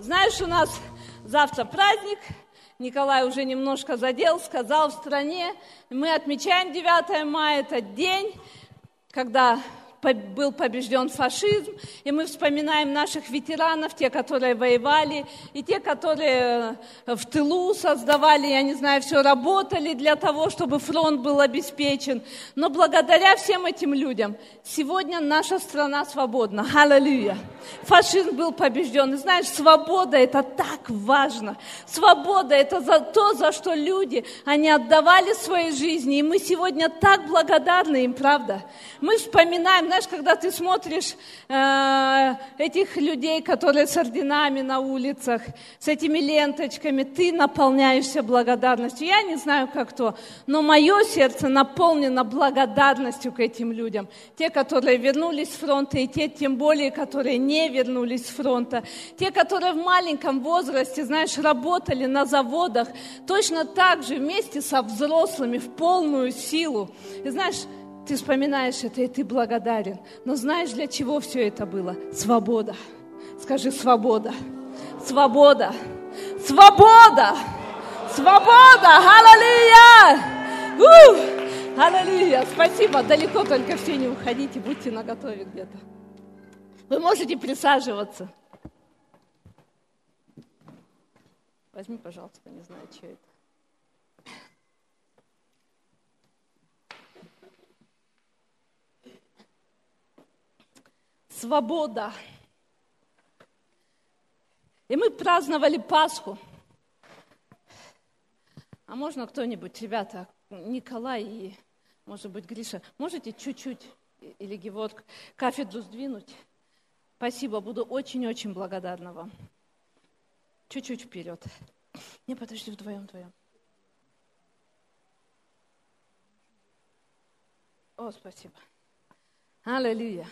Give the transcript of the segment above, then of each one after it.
Знаешь, у нас завтра праздник, Николай уже немножко задел, сказал в стране, мы отмечаем 9 мая, это день, когда был побежден фашизм, и мы вспоминаем наших ветеранов, те, которые воевали, и те, которые э, в тылу создавали, я не знаю, все работали для того, чтобы фронт был обеспечен. Но благодаря всем этим людям сегодня наша страна свободна. Аллилуйя. Фашизм был побежден. И знаешь, свобода – это так важно. Свобода – это за то, за что люди, они отдавали свои жизни. И мы сегодня так благодарны им, правда? Мы вспоминаем, знаешь, когда ты смотришь э, этих людей, которые с орденами на улицах, с этими ленточками, ты наполняешься благодарностью. Я не знаю, как кто, но мое сердце наполнено благодарностью к этим людям. Те, которые вернулись с фронта, и те, тем более, которые не вернулись с фронта. Те, которые в маленьком возрасте, знаешь, работали на заводах, точно так же вместе со взрослыми в полную силу. И знаешь, ты вспоминаешь это, и ты благодарен. Но знаешь, для чего все это было? Свобода. Скажи, свобода. Свобода. Свобода. Свобода. Аллилуйя. Аллилуйя. Спасибо. Далеко только все не уходите. Будьте наготове где-то. Вы можете присаживаться. Возьми, пожалуйста, не знаю, что это. Свобода. И мы праздновали Пасху. А можно кто-нибудь, ребята, Николай и, может быть, Гриша, можете чуть-чуть или Геворг кафедру сдвинуть? Спасибо, буду очень-очень благодарна вам. Чуть-чуть вперед. Не, подожди, вдвоем, вдвоем. О, спасибо. Аллилуйя.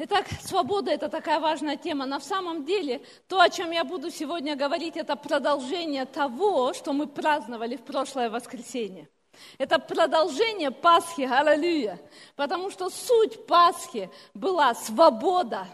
Итак, свобода – это такая важная тема. На самом деле, то, о чем я буду сегодня говорить, это продолжение того, что мы праздновали в прошлое воскресенье. Это продолжение Пасхи, аллилуйя. Потому что суть Пасхи была свобода.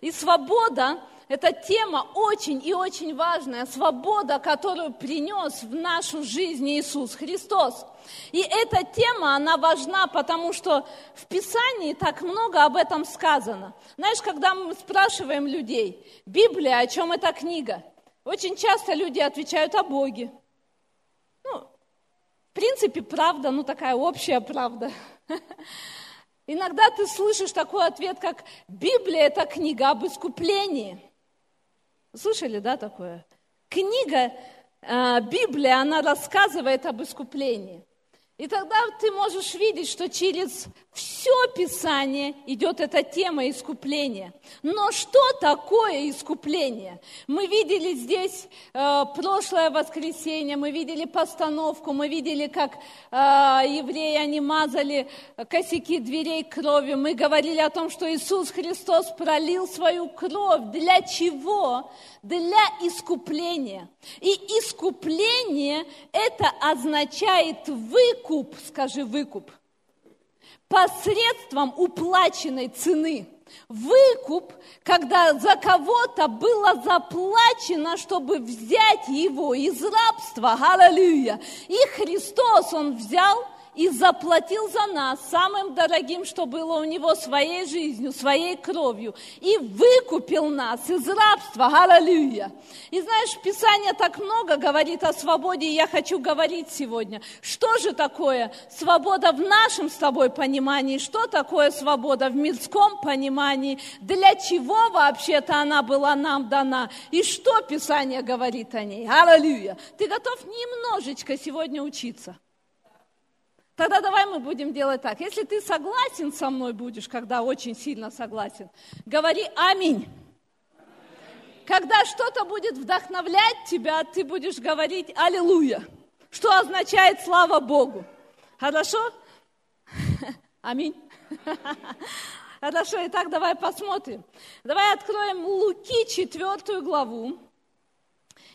И свобода эта тема очень и очень важная, свобода, которую принес в нашу жизнь Иисус Христос. И эта тема, она важна, потому что в Писании так много об этом сказано. Знаешь, когда мы спрашиваем людей, Библия, о чем эта книга? Очень часто люди отвечают о Боге. Ну, в принципе, правда, ну такая общая правда. Иногда ты слышишь такой ответ, как Библия – это книга об искуплении – Слышали, да, такое? Книга э, Библия, она рассказывает об искуплении. И тогда ты можешь видеть, что через все Писание идет эта тема искупления. Но что такое искупление? Мы видели здесь э, прошлое воскресенье, мы видели постановку, мы видели, как э, евреи, они мазали косяки дверей кровью. Мы говорили о том, что Иисус Христос пролил свою кровь. Для чего? Для искупления. И искупление это означает выкуп, скажи выкуп, посредством уплаченной цены. Выкуп, когда за кого-то было заплачено, чтобы взять его из рабства. Аллилуйя. И Христос, Он взял и заплатил за нас самым дорогим, что было у него, своей жизнью, своей кровью, и выкупил нас из рабства. Аллилуйя! И знаешь, Писание так много говорит о свободе, и я хочу говорить сегодня, что же такое свобода в нашем с тобой понимании, что такое свобода в мирском понимании, для чего вообще-то она была нам дана, и что Писание говорит о ней. Аллилуйя! Ты готов немножечко сегодня учиться? Тогда давай мы будем делать так. Если ты согласен со мной будешь, когда очень сильно согласен, говори аминь. Когда что-то будет вдохновлять тебя, ты будешь говорить аллилуйя, что означает слава Богу. Хорошо? Аминь. Хорошо, итак, давай посмотрим. Давай откроем Луки, четвертую главу.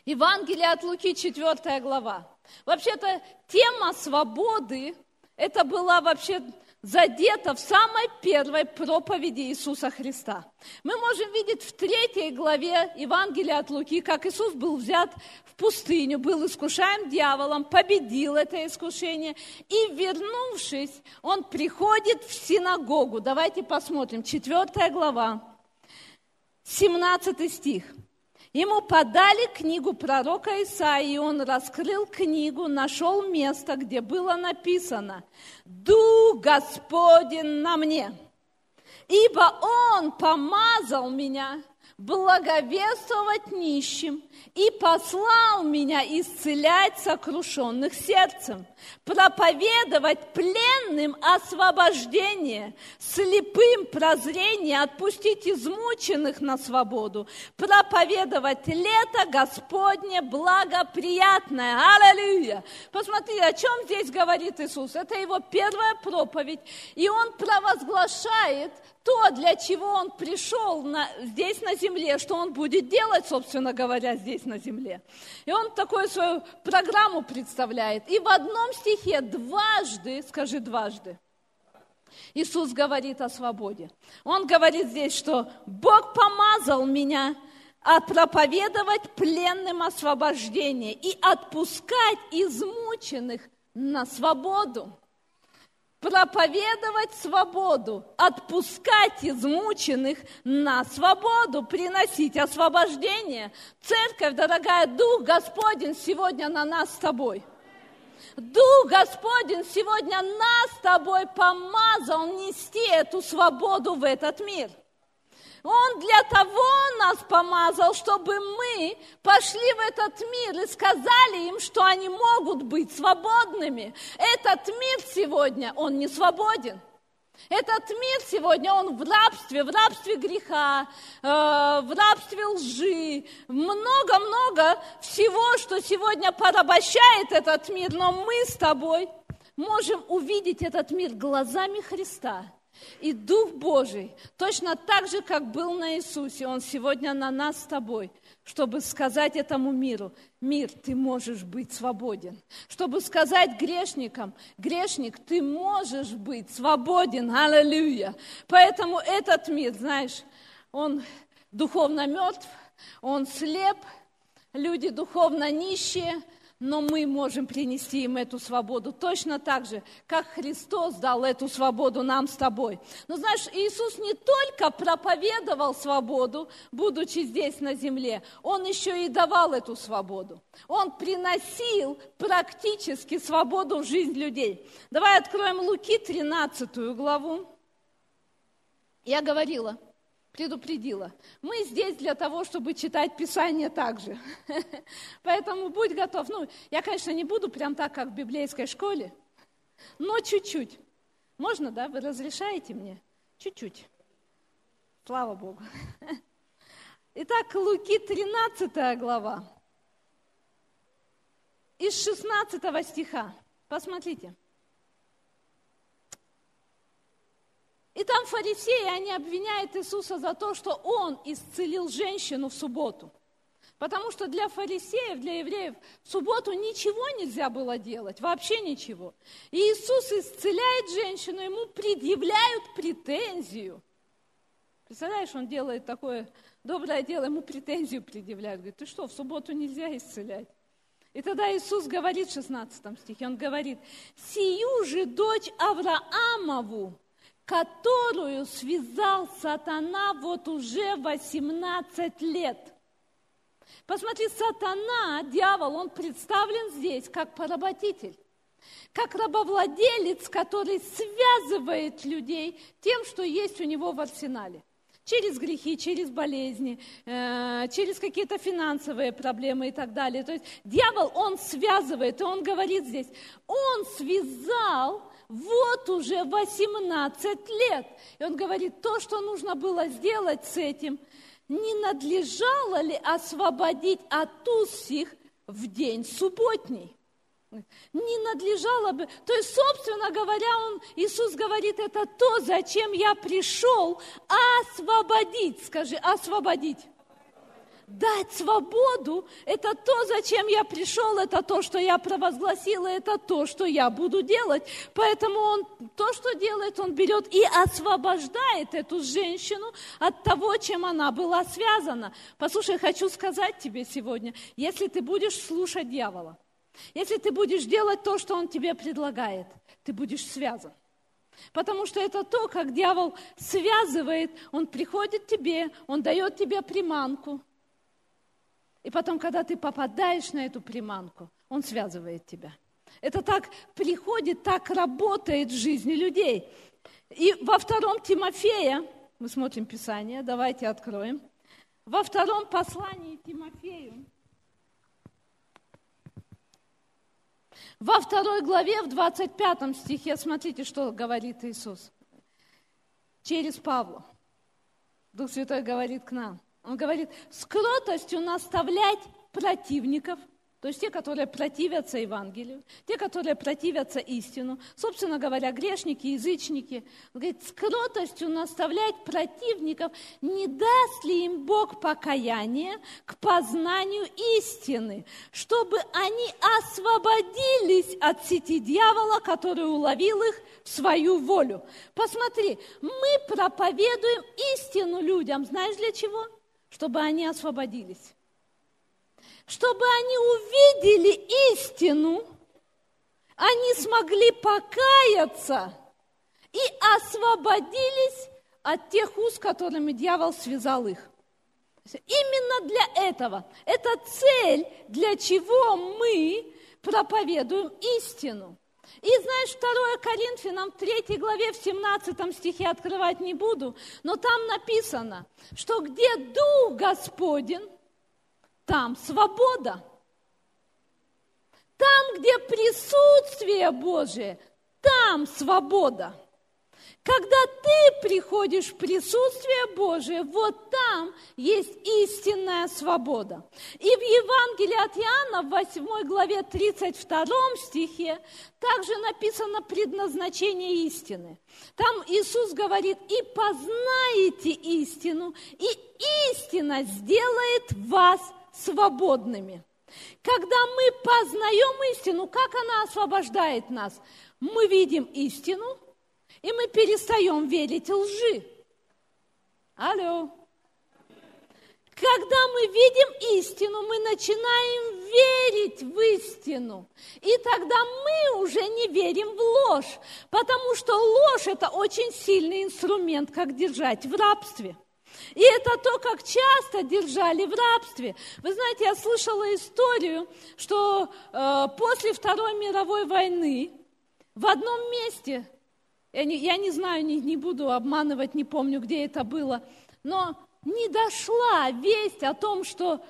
Евангелие от Луки, четвертая глава. Вообще-то тема свободы это была вообще задето в самой первой проповеди Иисуса Христа. Мы можем видеть в третьей главе Евангелия от Луки, как Иисус был взят в пустыню, был искушаем дьяволом, победил это искушение, и, вернувшись, он приходит в синагогу. Давайте посмотрим, четвертая глава, 17 стих. Ему подали книгу пророка Исаии, и он раскрыл книгу, нашел место, где было написано «Дух Господень на мне, ибо Он помазал меня благовествовать нищим и послал меня исцелять сокрушенных сердцем, проповедовать пленным освобождение, слепым прозрение, отпустить измученных на свободу, проповедовать лето Господне благоприятное. Аллилуйя! Посмотрите, о чем здесь говорит Иисус. Это его первая проповедь, и он провозглашает то, для чего он пришел на, здесь на земле, что он будет делать, собственно говоря, здесь на земле. И он такую свою программу представляет. И в одном стихе дважды, скажи дважды, Иисус говорит о свободе. Он говорит здесь, что Бог помазал меня а проповедовать пленным освобождение и отпускать измученных на свободу проповедовать свободу, отпускать измученных на свободу, приносить освобождение. Церковь, дорогая, Дух Господень сегодня на нас с тобой. Дух Господень сегодня нас с тобой помазал нести эту свободу в этот мир – он для того нас помазал, чтобы мы пошли в этот мир и сказали им, что они могут быть свободными. Этот мир сегодня, он не свободен. Этот мир сегодня, он в рабстве, в рабстве греха, э, в рабстве лжи, много-много всего, что сегодня порабощает этот мир, но мы с тобой можем увидеть этот мир глазами Христа – и Дух Божий, точно так же, как был на Иисусе, Он сегодня на нас с тобой, чтобы сказать этому миру, мир, ты можешь быть свободен. Чтобы сказать грешникам, грешник, ты можешь быть свободен. Аллилуйя. Поэтому этот мир, знаешь, он духовно мертв, он слеп, люди духовно нищие – но мы можем принести им эту свободу точно так же, как Христос дал эту свободу нам с тобой. Но знаешь, Иисус не только проповедовал свободу, будучи здесь на земле, Он еще и давал эту свободу. Он приносил практически свободу в жизнь людей. Давай откроем Луки 13 главу. Я говорила – предупредила. Мы здесь для того, чтобы читать Писание также. Поэтому будь готов. Ну, я, конечно, не буду прям так, как в библейской школе, но чуть-чуть. Можно, да? Вы разрешаете мне? Чуть-чуть. Слава Богу. Итак, Луки 13 глава. Из 16 стиха. Посмотрите. И там фарисеи, они обвиняют Иисуса за то, что Он исцелил женщину в субботу. Потому что для фарисеев, для евреев в субботу ничего нельзя было делать, вообще ничего. И Иисус исцеляет женщину, ему предъявляют претензию. Представляешь, он делает такое доброе дело, ему претензию предъявляют. Говорит, ты что, в субботу нельзя исцелять? И тогда Иисус говорит в 16 стихе, он говорит, «Сию же дочь Авраамову, которую связал сатана вот уже 18 лет. Посмотри, сатана, дьявол, он представлен здесь как поработитель, как рабовладелец, который связывает людей тем, что есть у него в арсенале через грехи, через болезни, э, через какие-то финансовые проблемы и так далее. То есть дьявол, он связывает, и он говорит здесь, он связал вот уже 18 лет. И он говорит, то, что нужно было сделать с этим, не надлежало ли освободить от уз их в день субботний? Не надлежало бы. То есть, собственно говоря, он, Иисус говорит, это то, зачем я пришел освободить. Скажи, освободить. Дать свободу, это то, зачем я пришел, это то, что я провозгласила, это то, что я буду делать. Поэтому он то, что делает, он берет и освобождает эту женщину от того, чем она была связана. Послушай, хочу сказать тебе сегодня, если ты будешь слушать дьявола, если ты будешь делать то, что он тебе предлагает, ты будешь связан. Потому что это то, как дьявол связывает, он приходит к тебе, он дает тебе приманку. И потом, когда ты попадаешь на эту приманку, он связывает тебя. Это так приходит, так работает в жизни людей. И во втором Тимофея, мы смотрим Писание, давайте откроем. Во втором послании Тимофею, Во второй главе, в 25 стихе, смотрите, что говорит Иисус. Через Павла. Дух Святой говорит к нам. Он говорит, с кротостью наставлять противников – то есть те, которые противятся Евангелию, те, которые противятся истину, собственно говоря, грешники, язычники. Он говорит, с кротостью наставлять противников, не даст ли им Бог покаяние к познанию истины, чтобы они освободились от сети дьявола, который уловил их в свою волю. Посмотри, мы проповедуем истину людям, знаешь для чего? Чтобы они освободились чтобы они увидели истину, они смогли покаяться и освободились от тех уз, которыми дьявол связал их. Именно для этого. Это цель, для чего мы проповедуем истину. И знаешь, 2 Коринфянам 3 главе в 17 стихе открывать не буду, но там написано, что где Дух Господень, там свобода. Там, где присутствие Божие, там свобода. Когда ты приходишь в присутствие Божие, вот там есть истинная свобода. И в Евангелии от Иоанна, в 8 главе 32 стихе, также написано предназначение истины. Там Иисус говорит, и познаете истину, и истина сделает вас свободными. Когда мы познаем истину, как она освобождает нас? Мы видим истину, и мы перестаем верить лжи. Алло. Когда мы видим истину, мы начинаем верить в истину. И тогда мы уже не верим в ложь, потому что ложь – это очень сильный инструмент, как держать в рабстве – и это то, как часто держали в рабстве. Вы знаете, я слышала историю, что э, после Второй мировой войны в одном месте, я не, я не знаю, не, не буду обманывать, не помню, где это было, но не дошла весть о том, что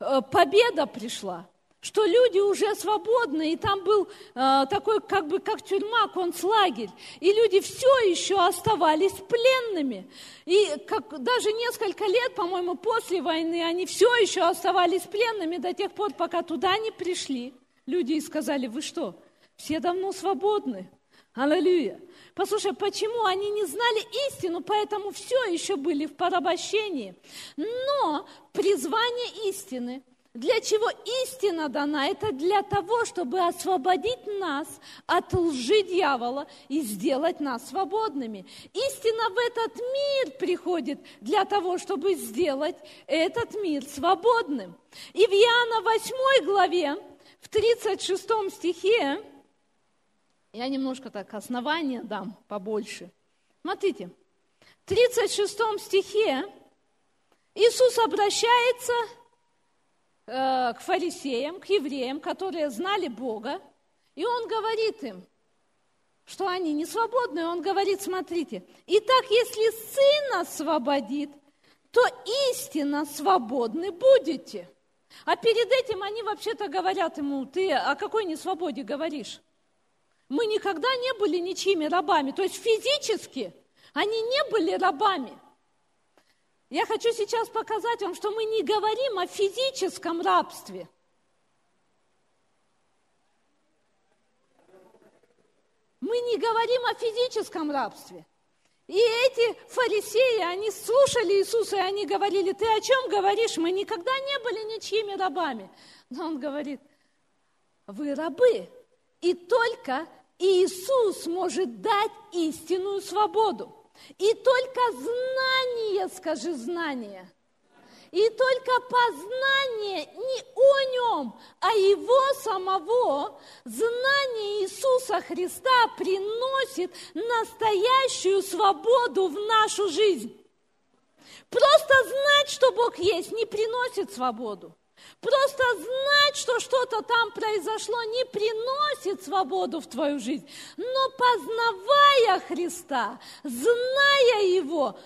э, победа пришла что люди уже свободны, и там был э, такой, как бы, как тюрьма, концлагерь, и люди все еще оставались пленными. И как, даже несколько лет, по-моему, после войны, они все еще оставались пленными до тех пор, пока туда не пришли люди и сказали, вы что, все давно свободны. Аллилуйя. Послушай, почему они не знали истину, поэтому все еще были в порабощении. Но призвание истины – для чего истина дана? Это для того, чтобы освободить нас от лжи дьявола и сделать нас свободными. Истина в этот мир приходит для того, чтобы сделать этот мир свободным. И в Иоанна 8 главе, в 36 стихе, я немножко так основания дам побольше. Смотрите, в 36 стихе Иисус обращается Э, к фарисеям, к евреям, которые знали Бога, и он говорит им, что они не свободны. Он говорит, смотрите, итак, если Сын освободит, то истинно свободны будете. А перед этим они вообще-то говорят ему, ты о какой несвободе говоришь? Мы никогда не были ничьими рабами, то есть физически они не были рабами – я хочу сейчас показать вам, что мы не говорим о физическом рабстве. Мы не говорим о физическом рабстве. И эти фарисеи, они слушали Иисуса, и они говорили, ты о чем говоришь? Мы никогда не были ничьими рабами. Но он говорит, вы рабы, и только Иисус может дать истинную свободу. И только знание, скажи знание, и только познание не о нем, а его самого, знание Иисуса Христа приносит настоящую свободу в нашу жизнь. Просто знать, что Бог есть, не приносит свободу. Просто знать, что что-то там произошло, не приносит свободу в твою жизнь. Но познавая Христа, зная Его,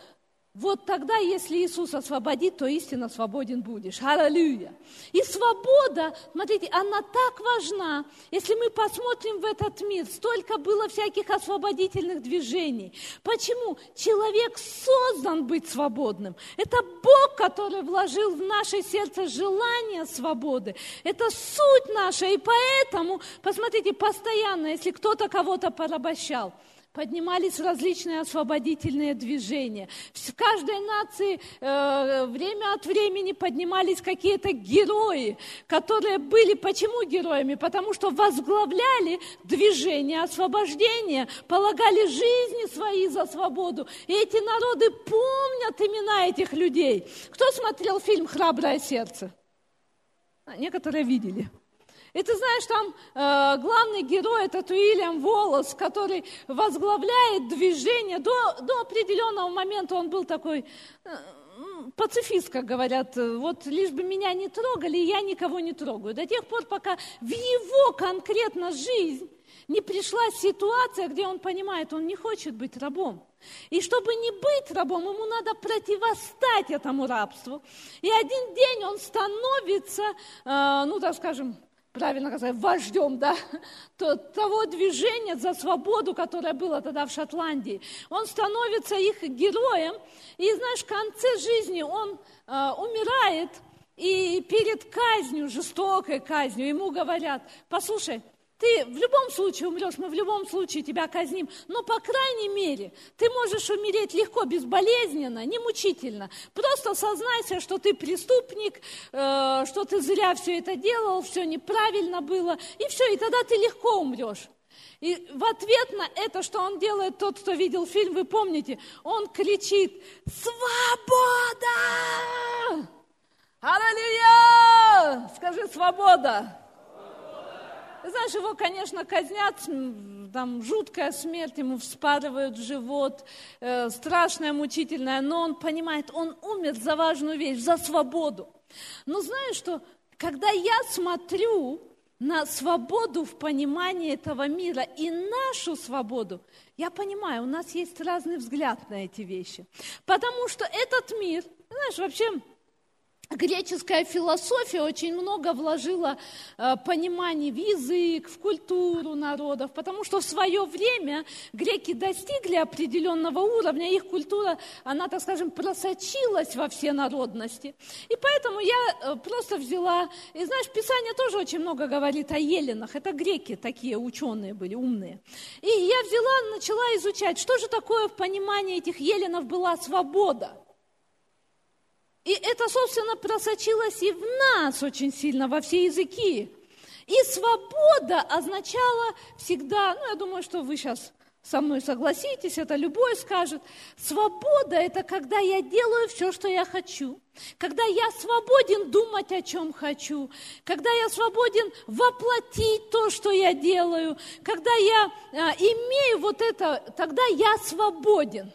вот тогда, если Иисус освободит, то истинно свободен будешь. Аллилуйя. И свобода, смотрите, она так важна. Если мы посмотрим в этот мир, столько было всяких освободительных движений. Почему? Человек создан быть свободным. Это Бог, который вложил в наше сердце желание свободы. Это суть наша. И поэтому, посмотрите, постоянно, если кто-то кого-то порабощал – поднимались различные освободительные движения. В каждой нации э, время от времени поднимались какие-то герои, которые были почему героями? Потому что возглавляли движение освобождения, полагали жизни свои за свободу. И эти народы помнят имена этих людей. Кто смотрел фильм «Храброе сердце»? А, некоторые видели. И ты знаешь, там э, главный герой это Уильям Волос, который возглавляет движение. До, до определенного момента он был такой э, пацифист, как говорят. Вот лишь бы меня не трогали, я никого не трогаю. До тех пор, пока в его конкретно жизнь не пришла ситуация, где он понимает, он не хочет быть рабом. И чтобы не быть рабом, ему надо противостать этому рабству. И один день он становится, э, ну так скажем, правильно сказать, вождем, да, то, того движения за свободу, которое было тогда в Шотландии. Он становится их героем, и, знаешь, в конце жизни он э, умирает, и перед казнью, жестокой казнью, ему говорят, послушай, ты в любом случае умрешь, мы в любом случае тебя казним, но, по крайней мере, ты можешь умереть легко, безболезненно, не мучительно. Просто сознайся, что ты преступник, э, что ты зря все это делал, все неправильно было, и все, и тогда ты легко умрешь. И в ответ на это, что он делает, тот, кто видел фильм, вы помните, он кричит «Свобода!» Аллилуйя! Скажи «Свобода!» Знаешь, его, конечно, казнят, там жуткая смерть, ему вспарывают живот, э, страшная, мучительная, но он понимает, он умер за важную вещь, за свободу. Но знаешь, что когда я смотрю на свободу в понимании этого мира и нашу свободу, я понимаю, у нас есть разный взгляд на эти вещи. Потому что этот мир, знаешь, вообще Греческая философия очень много вложила э, пониманий в язык, в культуру народов, потому что в свое время греки достигли определенного уровня, их культура, она, так скажем, просочилась во все народности. И поэтому я э, просто взяла, и знаешь, Писание тоже очень много говорит о еленах, это греки такие ученые были, умные. И я взяла, начала изучать, что же такое в понимании этих еленов была свобода. Это, собственно, просочилось и в нас очень сильно, во все языки. И свобода означала всегда, ну, я думаю, что вы сейчас со мной согласитесь, это любой скажет. Свобода – это когда я делаю все, что я хочу. Когда я свободен думать, о чем хочу. Когда я свободен воплотить то, что я делаю. Когда я а, имею вот это, тогда я свободен.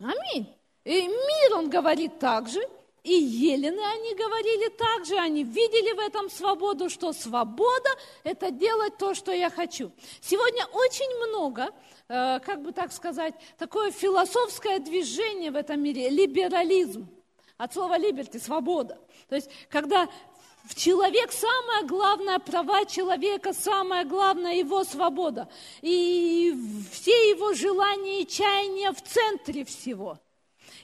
Аминь. И мир, он говорит так же, и елены они говорили так же, они видели в этом свободу, что свобода – это делать то, что я хочу. Сегодня очень много, э, как бы так сказать, такое философское движение в этом мире, либерализм. От слова «либерти» – свобода. То есть, когда в человек самое главное, права человека, самое главное его свобода. И все его желания и чаяния в центре всего –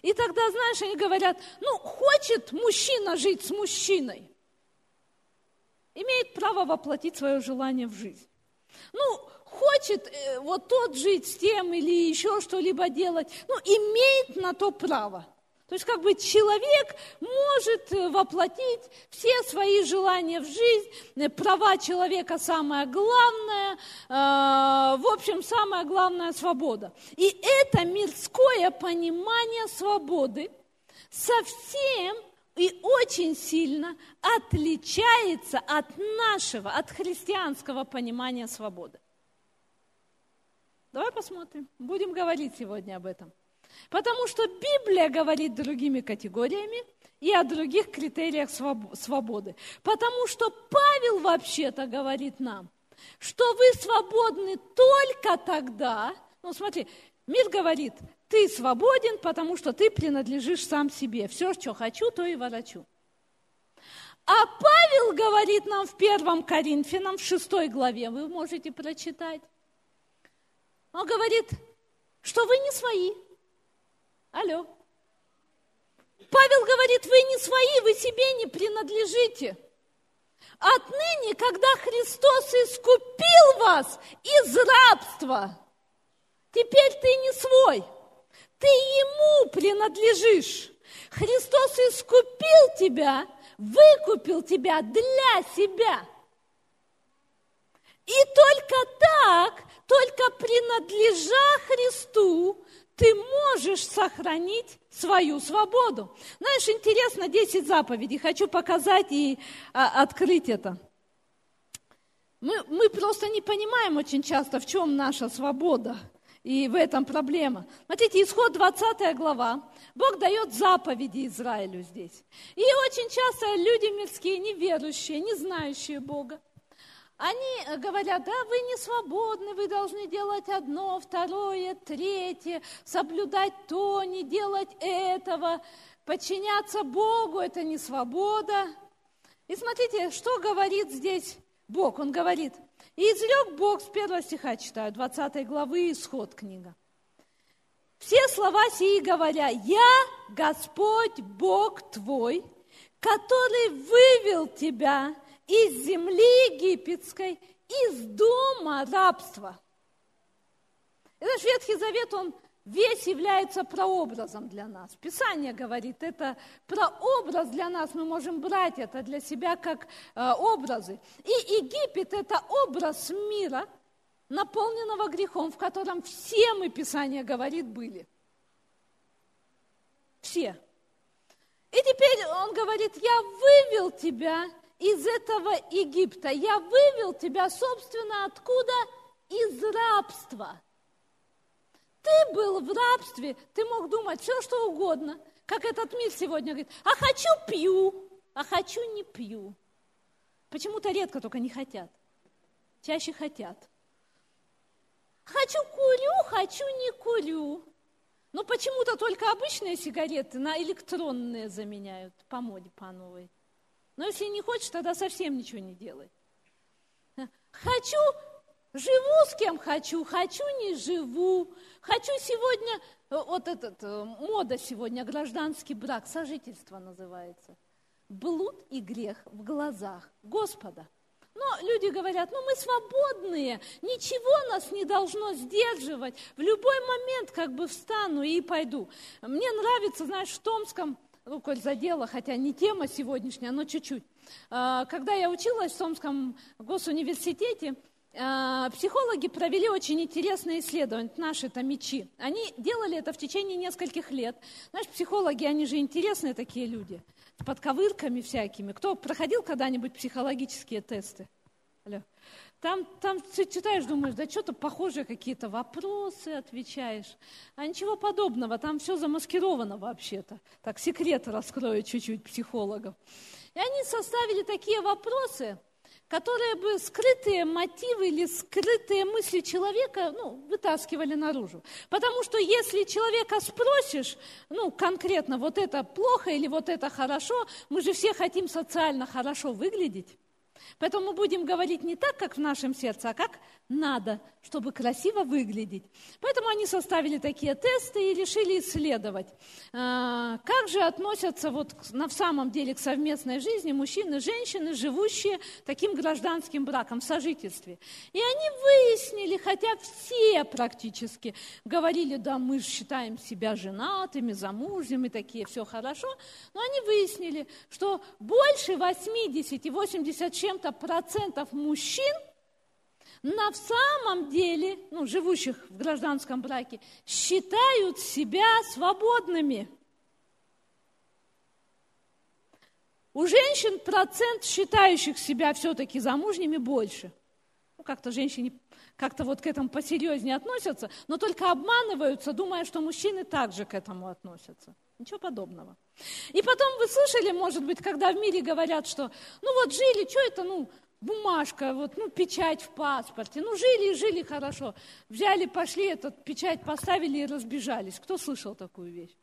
и тогда, знаешь, они говорят, ну, хочет мужчина жить с мужчиной, имеет право воплотить свое желание в жизнь. Ну, хочет э, вот тот жить с тем или еще что-либо делать, ну, имеет на то право. То есть как бы человек может э, воплотить все свои желания в жизнь, э, права человека самое главное, в общем, самая главная свобода. И это мирское понимание свободы совсем и очень сильно отличается от нашего, от христианского понимания свободы. Давай посмотрим. Будем говорить сегодня об этом. Потому что Библия говорит другими категориями и о других критериях свободы. Потому что Павел вообще-то говорит нам, что вы свободны только тогда, ну смотри, мир говорит, ты свободен, потому что ты принадлежишь сам себе. Все, что хочу, то и ворочу. А Павел говорит нам в первом Коринфянам, в шестой главе, вы можете прочитать, он говорит, что вы не свои. Алло. Павел говорит, вы не свои, вы себе не принадлежите. Отныне, когда Христос искупил вас из рабства, теперь ты не свой, ты Ему принадлежишь. Христос искупил тебя, выкупил тебя для себя. И только так только принадлежа Христу, ты можешь сохранить свою свободу. Знаешь, интересно, 10 заповедей. Хочу показать и а, открыть это. Мы, мы просто не понимаем очень часто, в чем наша свобода. И в этом проблема. Смотрите, исход 20 глава. Бог дает заповеди Израилю здесь. И очень часто люди мирские, неверующие, не знающие Бога, они э, говорят, да, вы не свободны, вы должны делать одно, второе, третье, соблюдать то, не делать этого, подчиняться Богу, это не свобода. И смотрите, что говорит здесь Бог. Он говорит, и изрек Бог, с первого стиха читаю, 20 главы, исход книга. Все слова сии говоря, «Я, Господь, Бог твой, который вывел тебя из земли египетской, из дома рабства. Этот Ветхий Завет, он весь является прообразом для нас. Писание говорит, это прообраз для нас, мы можем брать это для себя как э, образы. И Египет – это образ мира, наполненного грехом, в котором все мы, Писание говорит, были. Все. И теперь он говорит, я вывел тебя из этого Египта. Я вывел тебя, собственно, откуда? Из рабства. Ты был в рабстве, ты мог думать все, что угодно, как этот мир сегодня говорит, а хочу пью, а хочу не пью. Почему-то редко только не хотят, чаще хотят. Хочу курю, хочу не курю. Но почему-то только обычные сигареты на электронные заменяют по моде, по новой. Но если не хочешь, тогда совсем ничего не делай. Хочу, живу с кем хочу, хочу, не живу. Хочу сегодня, вот этот, э, мода сегодня, гражданский брак, сожительство называется. Блуд и грех в глазах Господа. Но люди говорят, ну мы свободные, ничего нас не должно сдерживать. В любой момент как бы встану и пойду. Мне нравится, знаешь, в Томском ну, коль задела, хотя не тема сегодняшняя, но чуть-чуть. А, когда я училась в Сомском госуниверситете, а, психологи провели очень интересное исследование, наши-то мечи. Они делали это в течение нескольких лет. Знаешь, психологи, они же интересные такие люди, с подковырками всякими. Кто проходил когда-нибудь психологические тесты? Алло. Там, там ты читаешь, думаешь, да что-то похожие какие-то вопросы отвечаешь. А ничего подобного, там все замаскировано вообще-то. Так, секрет раскрою чуть-чуть психологов. И они составили такие вопросы, которые бы скрытые мотивы или скрытые мысли человека ну, вытаскивали наружу. Потому что если человека спросишь, ну, конкретно, вот это плохо или вот это хорошо, мы же все хотим социально хорошо выглядеть. Поэтому мы будем говорить не так, как в нашем сердце, а как надо, чтобы красиво выглядеть. Поэтому они составили такие тесты и решили исследовать, а, как же относятся вот на самом деле к совместной жизни мужчины и женщины, живущие таким гражданским браком в сожительстве. И они выяснили, хотя все практически говорили, да, мы считаем себя женатыми, замужними, такие, все хорошо, но они выяснили, что больше 80 и 80 чем-то процентов мужчин – на самом деле, ну, живущих в гражданском браке, считают себя свободными. У женщин процент считающих себя все-таки замужними больше. Ну, как-то женщины как-то вот к этому посерьезнее относятся, но только обманываются, думая, что мужчины также к этому относятся. Ничего подобного. И потом вы слышали, может быть, когда в мире говорят, что ну вот жили, что это, ну, бумажка, вот, ну, печать в паспорте. Ну, жили и жили хорошо. Взяли, пошли, этот печать поставили и разбежались. Кто слышал такую вещь?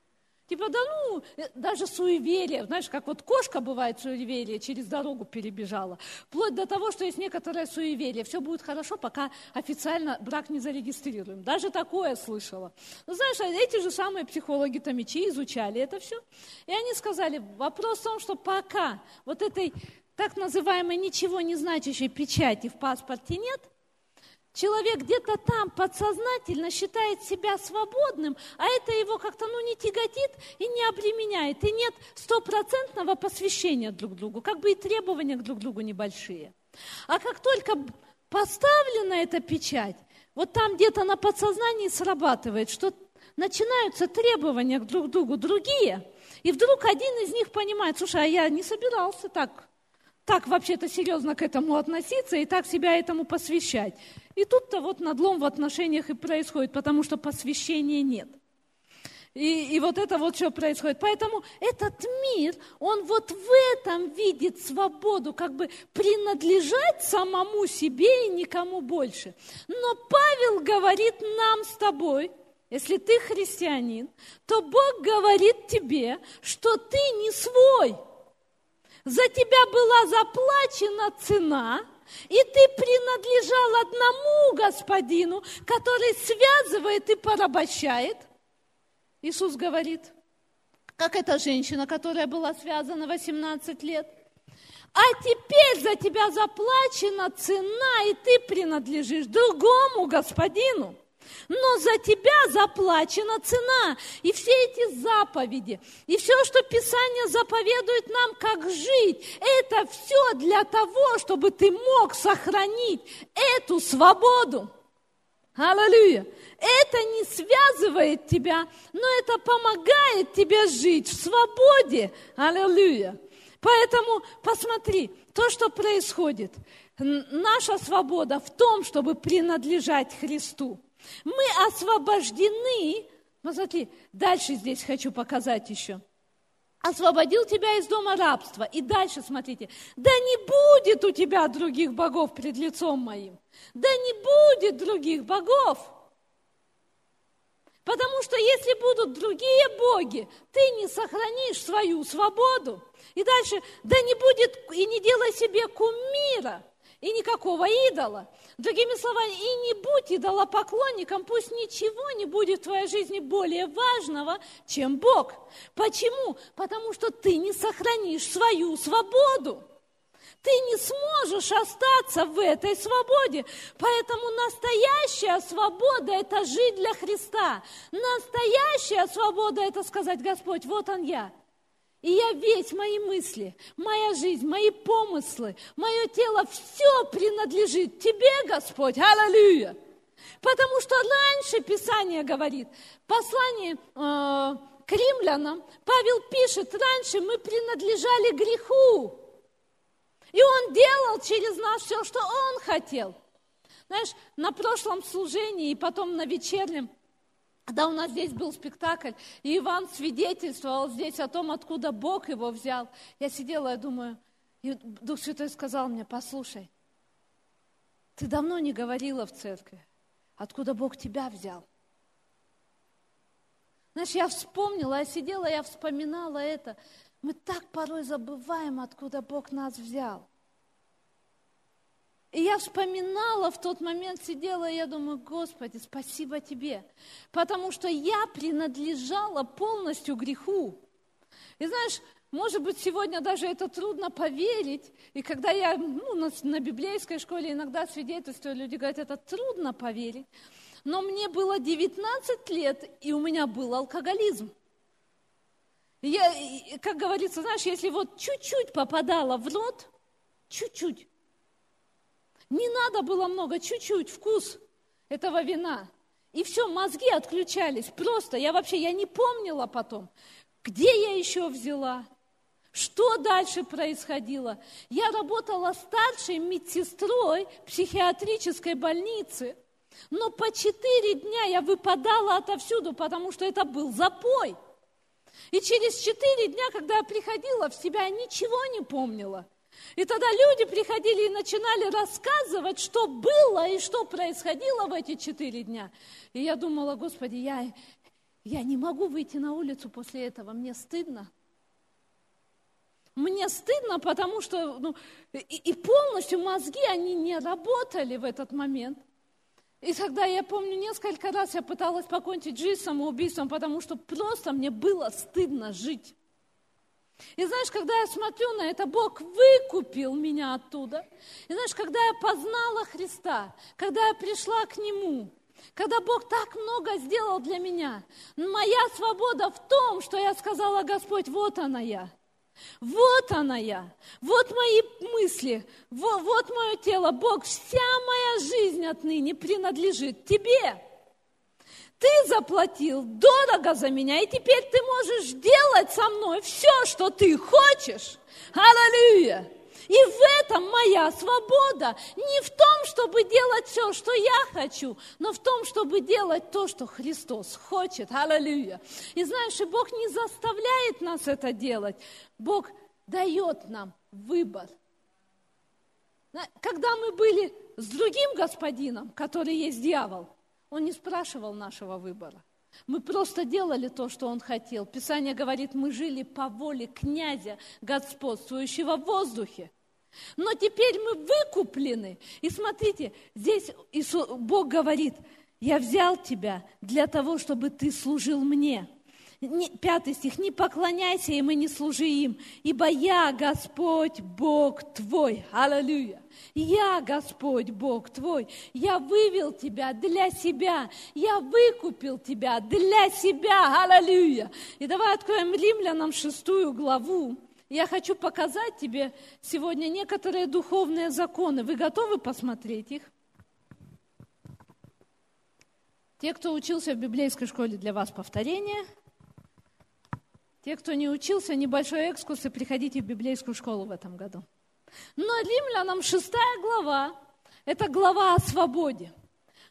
Типа, да ну, э, даже суеверие, знаешь, как вот кошка бывает суеверие, через дорогу перебежала. Вплоть до того, что есть некоторое суеверие. Все будет хорошо, пока официально брак не зарегистрируем. Даже такое слышала. Ну, знаешь, а эти же самые психологи Томичи изучали это все. И они сказали, вопрос в том, что пока вот этой так называемой ничего не значащей печати в паспорте нет, человек где-то там подсознательно считает себя свободным, а это его как-то ну, не тяготит и не обременяет. И нет стопроцентного посвящения друг другу, как бы и требования к друг другу небольшие. А как только поставлена эта печать, вот там где-то на подсознании срабатывает, что начинаются требования друг другу другие, и вдруг один из них понимает, слушай, а я не собирался так так вообще-то серьезно к этому относиться и так себя этому посвящать. И тут-то вот надлом в отношениях и происходит, потому что посвящения нет. И, и вот это вот что происходит. Поэтому этот мир, он вот в этом видит свободу, как бы принадлежать самому себе и никому больше. Но Павел говорит нам с тобой, если ты христианин, то Бог говорит тебе, что ты не свой – за тебя была заплачена цена, и ты принадлежал одному господину, который связывает и порабощает. Иисус говорит, как эта женщина, которая была связана 18 лет. А теперь за тебя заплачена цена, и ты принадлежишь другому господину но за тебя заплачена цена. И все эти заповеди, и все, что Писание заповедует нам, как жить, это все для того, чтобы ты мог сохранить эту свободу. Аллилуйя. Это не связывает тебя, но это помогает тебе жить в свободе. Аллилуйя. Поэтому посмотри, то, что происходит, наша свобода в том, чтобы принадлежать Христу. Мы освобождены. Ну, смотри, дальше здесь хочу показать еще. Освободил тебя из дома рабства. И дальше, смотрите, да не будет у тебя других богов пред лицом моим. Да не будет других богов. Потому что если будут другие боги, ты не сохранишь свою свободу. И дальше, да не будет и не делай себе кумира и никакого идола. Другими словами, и не будь идолопоклонником, пусть ничего не будет в твоей жизни более важного, чем Бог. Почему? Потому что ты не сохранишь свою свободу. Ты не сможешь остаться в этой свободе. Поэтому настоящая свобода – это жить для Христа. Настоящая свобода – это сказать, Господь, вот он я – и я весь, мои мысли, моя жизнь, мои помыслы, мое тело, все принадлежит Тебе, Господь. Аллилуйя! Потому что раньше Писание говорит, послание э, к римлянам, Павел пишет, раньше мы принадлежали греху. И он делал через нас все, что он хотел. Знаешь, на прошлом служении и потом на вечернем когда у нас здесь был спектакль, и Иван свидетельствовал здесь о том, откуда Бог его взял. Я сидела и думаю, и Дух Святой сказал мне, послушай, ты давно не говорила в церкви, откуда Бог тебя взял. Знаешь, я вспомнила, я сидела, я вспоминала это. Мы так порой забываем, откуда Бог нас взял. И я вспоминала в тот момент, сидела, и я думаю, Господи, спасибо Тебе, потому что я принадлежала полностью греху. И знаешь, может быть, сегодня даже это трудно поверить. И когда я ну, на, на библейской школе иногда свидетельствую, люди говорят, это трудно поверить. Но мне было 19 лет, и у меня был алкоголизм. Я, как говорится, знаешь, если вот чуть-чуть попадала в рот, чуть-чуть, не надо было много, чуть-чуть вкус этого вина. И все, мозги отключались. Просто я вообще, я не помнила потом, где я еще взяла, что дальше происходило. Я работала старшей медсестрой психиатрической больницы. Но по четыре дня я выпадала отовсюду, потому что это был запой. И через четыре дня, когда я приходила в себя, я ничего не помнила – и тогда люди приходили и начинали рассказывать, что было и что происходило в эти четыре дня. И я думала, Господи, я, я не могу выйти на улицу после этого, мне стыдно. Мне стыдно, потому что ну, и, и полностью мозги, они не работали в этот момент. И тогда я помню, несколько раз я пыталась покончить жизнь самоубийством, потому что просто мне было стыдно жить. И знаешь, когда я смотрю на это, Бог выкупил меня оттуда. И знаешь, когда я познала Христа, когда я пришла к Нему, когда Бог так много сделал для меня, моя свобода в том, что я сказала, Господь, вот она я. Вот она я, вот мои мысли, вот, вот мое тело. Бог, вся моя жизнь отныне принадлежит Тебе. Ты заплатил дорого за меня, и теперь ты можешь делать со мной все, что ты хочешь. Аллилуйя! И в этом моя свобода. Не в том, чтобы делать все, что я хочу, но в том, чтобы делать то, что Христос хочет. Аллилуйя. И знаешь, и Бог не заставляет нас это делать. Бог дает нам выбор. Когда мы были с другим господином, который есть дьявол, он не спрашивал нашего выбора. Мы просто делали то, что он хотел. Писание говорит, мы жили по воле князя, господствующего в воздухе. Но теперь мы выкуплены. И смотрите, здесь Бог говорит, я взял тебя для того, чтобы ты служил мне пятый стих, не поклоняйся им и не служи им, ибо я Господь Бог твой. Аллилуйя. Я Господь Бог твой. Я вывел тебя для себя. Я выкупил тебя для себя. Аллилуйя. И давай откроем Римлянам шестую главу. Я хочу показать тебе сегодня некоторые духовные законы. Вы готовы посмотреть их? Те, кто учился в библейской школе, для вас повторение – те, кто не учился, небольшой экскурс, и приходите в библейскую школу в этом году. Но римлянам шестая глава – это глава о свободе.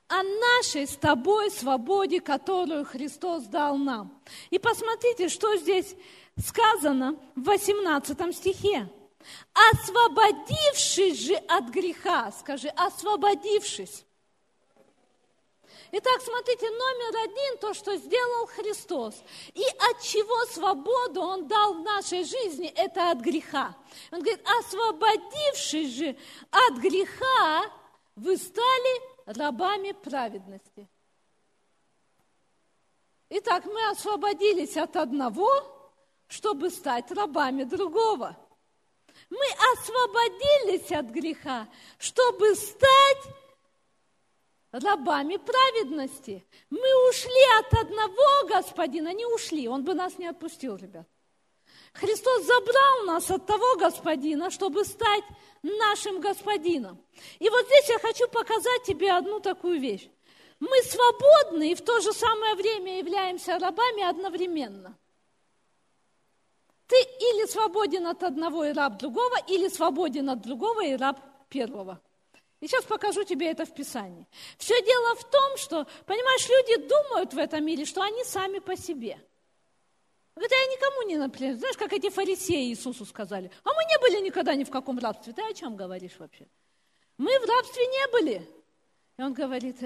О нашей с тобой свободе, которую Христос дал нам. И посмотрите, что здесь сказано в 18 стихе. Освободившись же от греха, скажи, освободившись. Итак, смотрите, номер один, то, что сделал Христос. И от чего свободу Он дал в нашей жизни, это от греха. Он говорит, освободившись же от греха, вы стали рабами праведности. Итак, мы освободились от одного, чтобы стать рабами другого. Мы освободились от греха, чтобы стать рабами праведности. Мы ушли от одного господина, не ушли, он бы нас не отпустил, ребят. Христос забрал нас от того господина, чтобы стать нашим господином. И вот здесь я хочу показать тебе одну такую вещь. Мы свободны и в то же самое время являемся рабами одновременно. Ты или свободен от одного и раб другого, или свободен от другого и раб первого. И сейчас покажу тебе это в Писании. Все дело в том, что, понимаешь, люди думают в этом мире, что они сами по себе. Говорят, я никому не например. Знаешь, как эти фарисеи Иисусу сказали, а мы не были никогда ни в каком рабстве. Ты о чем говоришь вообще? Мы в рабстве не были. И он говорит,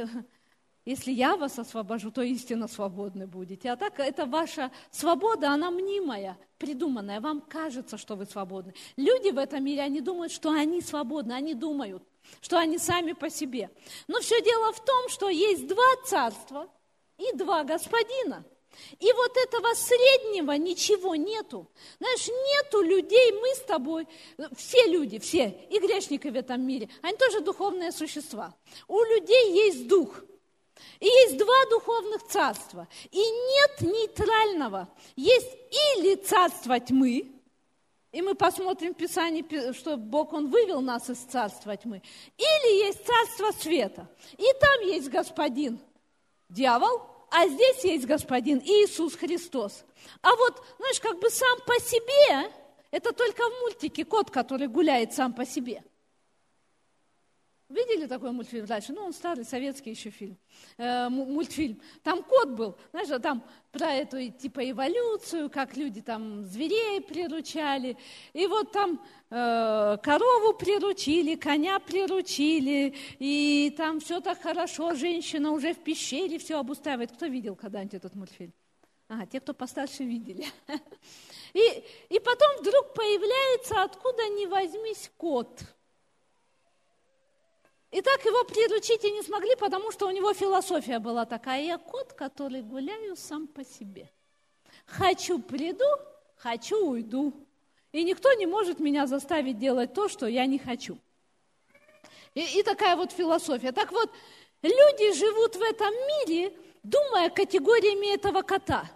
Если я вас освобожу, то истинно свободны будете. А так это ваша свобода, она мнимая, придуманная. Вам кажется, что вы свободны. Люди в этом мире, они думают, что они свободны. Они думают, что они сами по себе. Но все дело в том, что есть два царства и два господина. И вот этого среднего ничего нету. Знаешь, нету людей, мы с тобой, все люди, все, и грешники в этом мире, они тоже духовные существа. У людей есть дух – и есть два духовных царства. И нет нейтрального. Есть или царство тьмы, и мы посмотрим в Писании, что Бог, Он вывел нас из царства тьмы. Или есть царство света. И там есть господин дьявол, а здесь есть господин Иисус Христос. А вот, знаешь, как бы сам по себе, это только в мультике кот, который гуляет сам по себе – Видели такой мультфильм раньше? Ну, он старый, советский еще фильм, э, мультфильм. Там кот был, знаешь, а там про эту типа эволюцию, как люди там зверей приручали. И вот там э, корову приручили, коня приручили, и там все так хорошо, женщина уже в пещере все обустраивает. Кто видел когда-нибудь этот мультфильм? А, те, кто постарше, видели. И, и потом вдруг появляется, откуда ни возьмись, кот – и так его приручить и не смогли, потому что у него философия была такая. Я кот, который гуляю сам по себе. Хочу приду, хочу уйду. И никто не может меня заставить делать то, что я не хочу. И, и такая вот философия. Так вот, люди живут в этом мире, думая категориями этого кота.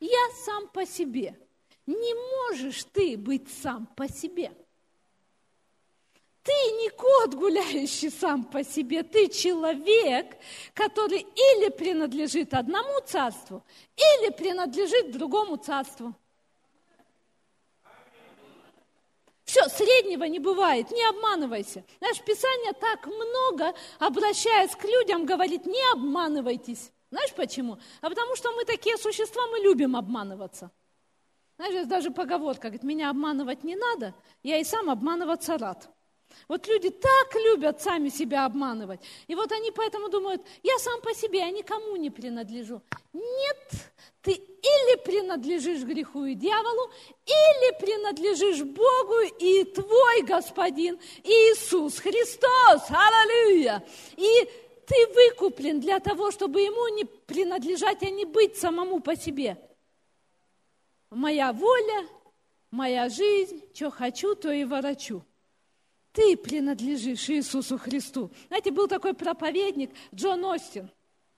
Я сам по себе. Не можешь ты быть сам по себе. Ты не кот, гуляющий сам по себе, ты человек, который или принадлежит одному царству, или принадлежит другому царству. Все, среднего не бывает, не обманывайся. Знаешь, Писание так много, обращаясь к людям, говорит, не обманывайтесь. Знаешь почему? А потому что мы такие существа, мы любим обманываться. Знаешь, даже поговорка, говорит, меня обманывать не надо, я и сам обманываться рад. Вот люди так любят сами себя обманывать. И вот они поэтому думают, я сам по себе, я никому не принадлежу. Нет, ты или принадлежишь греху и дьяволу, или принадлежишь Богу и твой Господин Иисус Христос. Аллилуйя! И ты выкуплен для того, чтобы ему не принадлежать, а не быть самому по себе. Моя воля, моя жизнь, что хочу, то и ворочу ты принадлежишь Иисусу Христу. Знаете, был такой проповедник Джон Остин,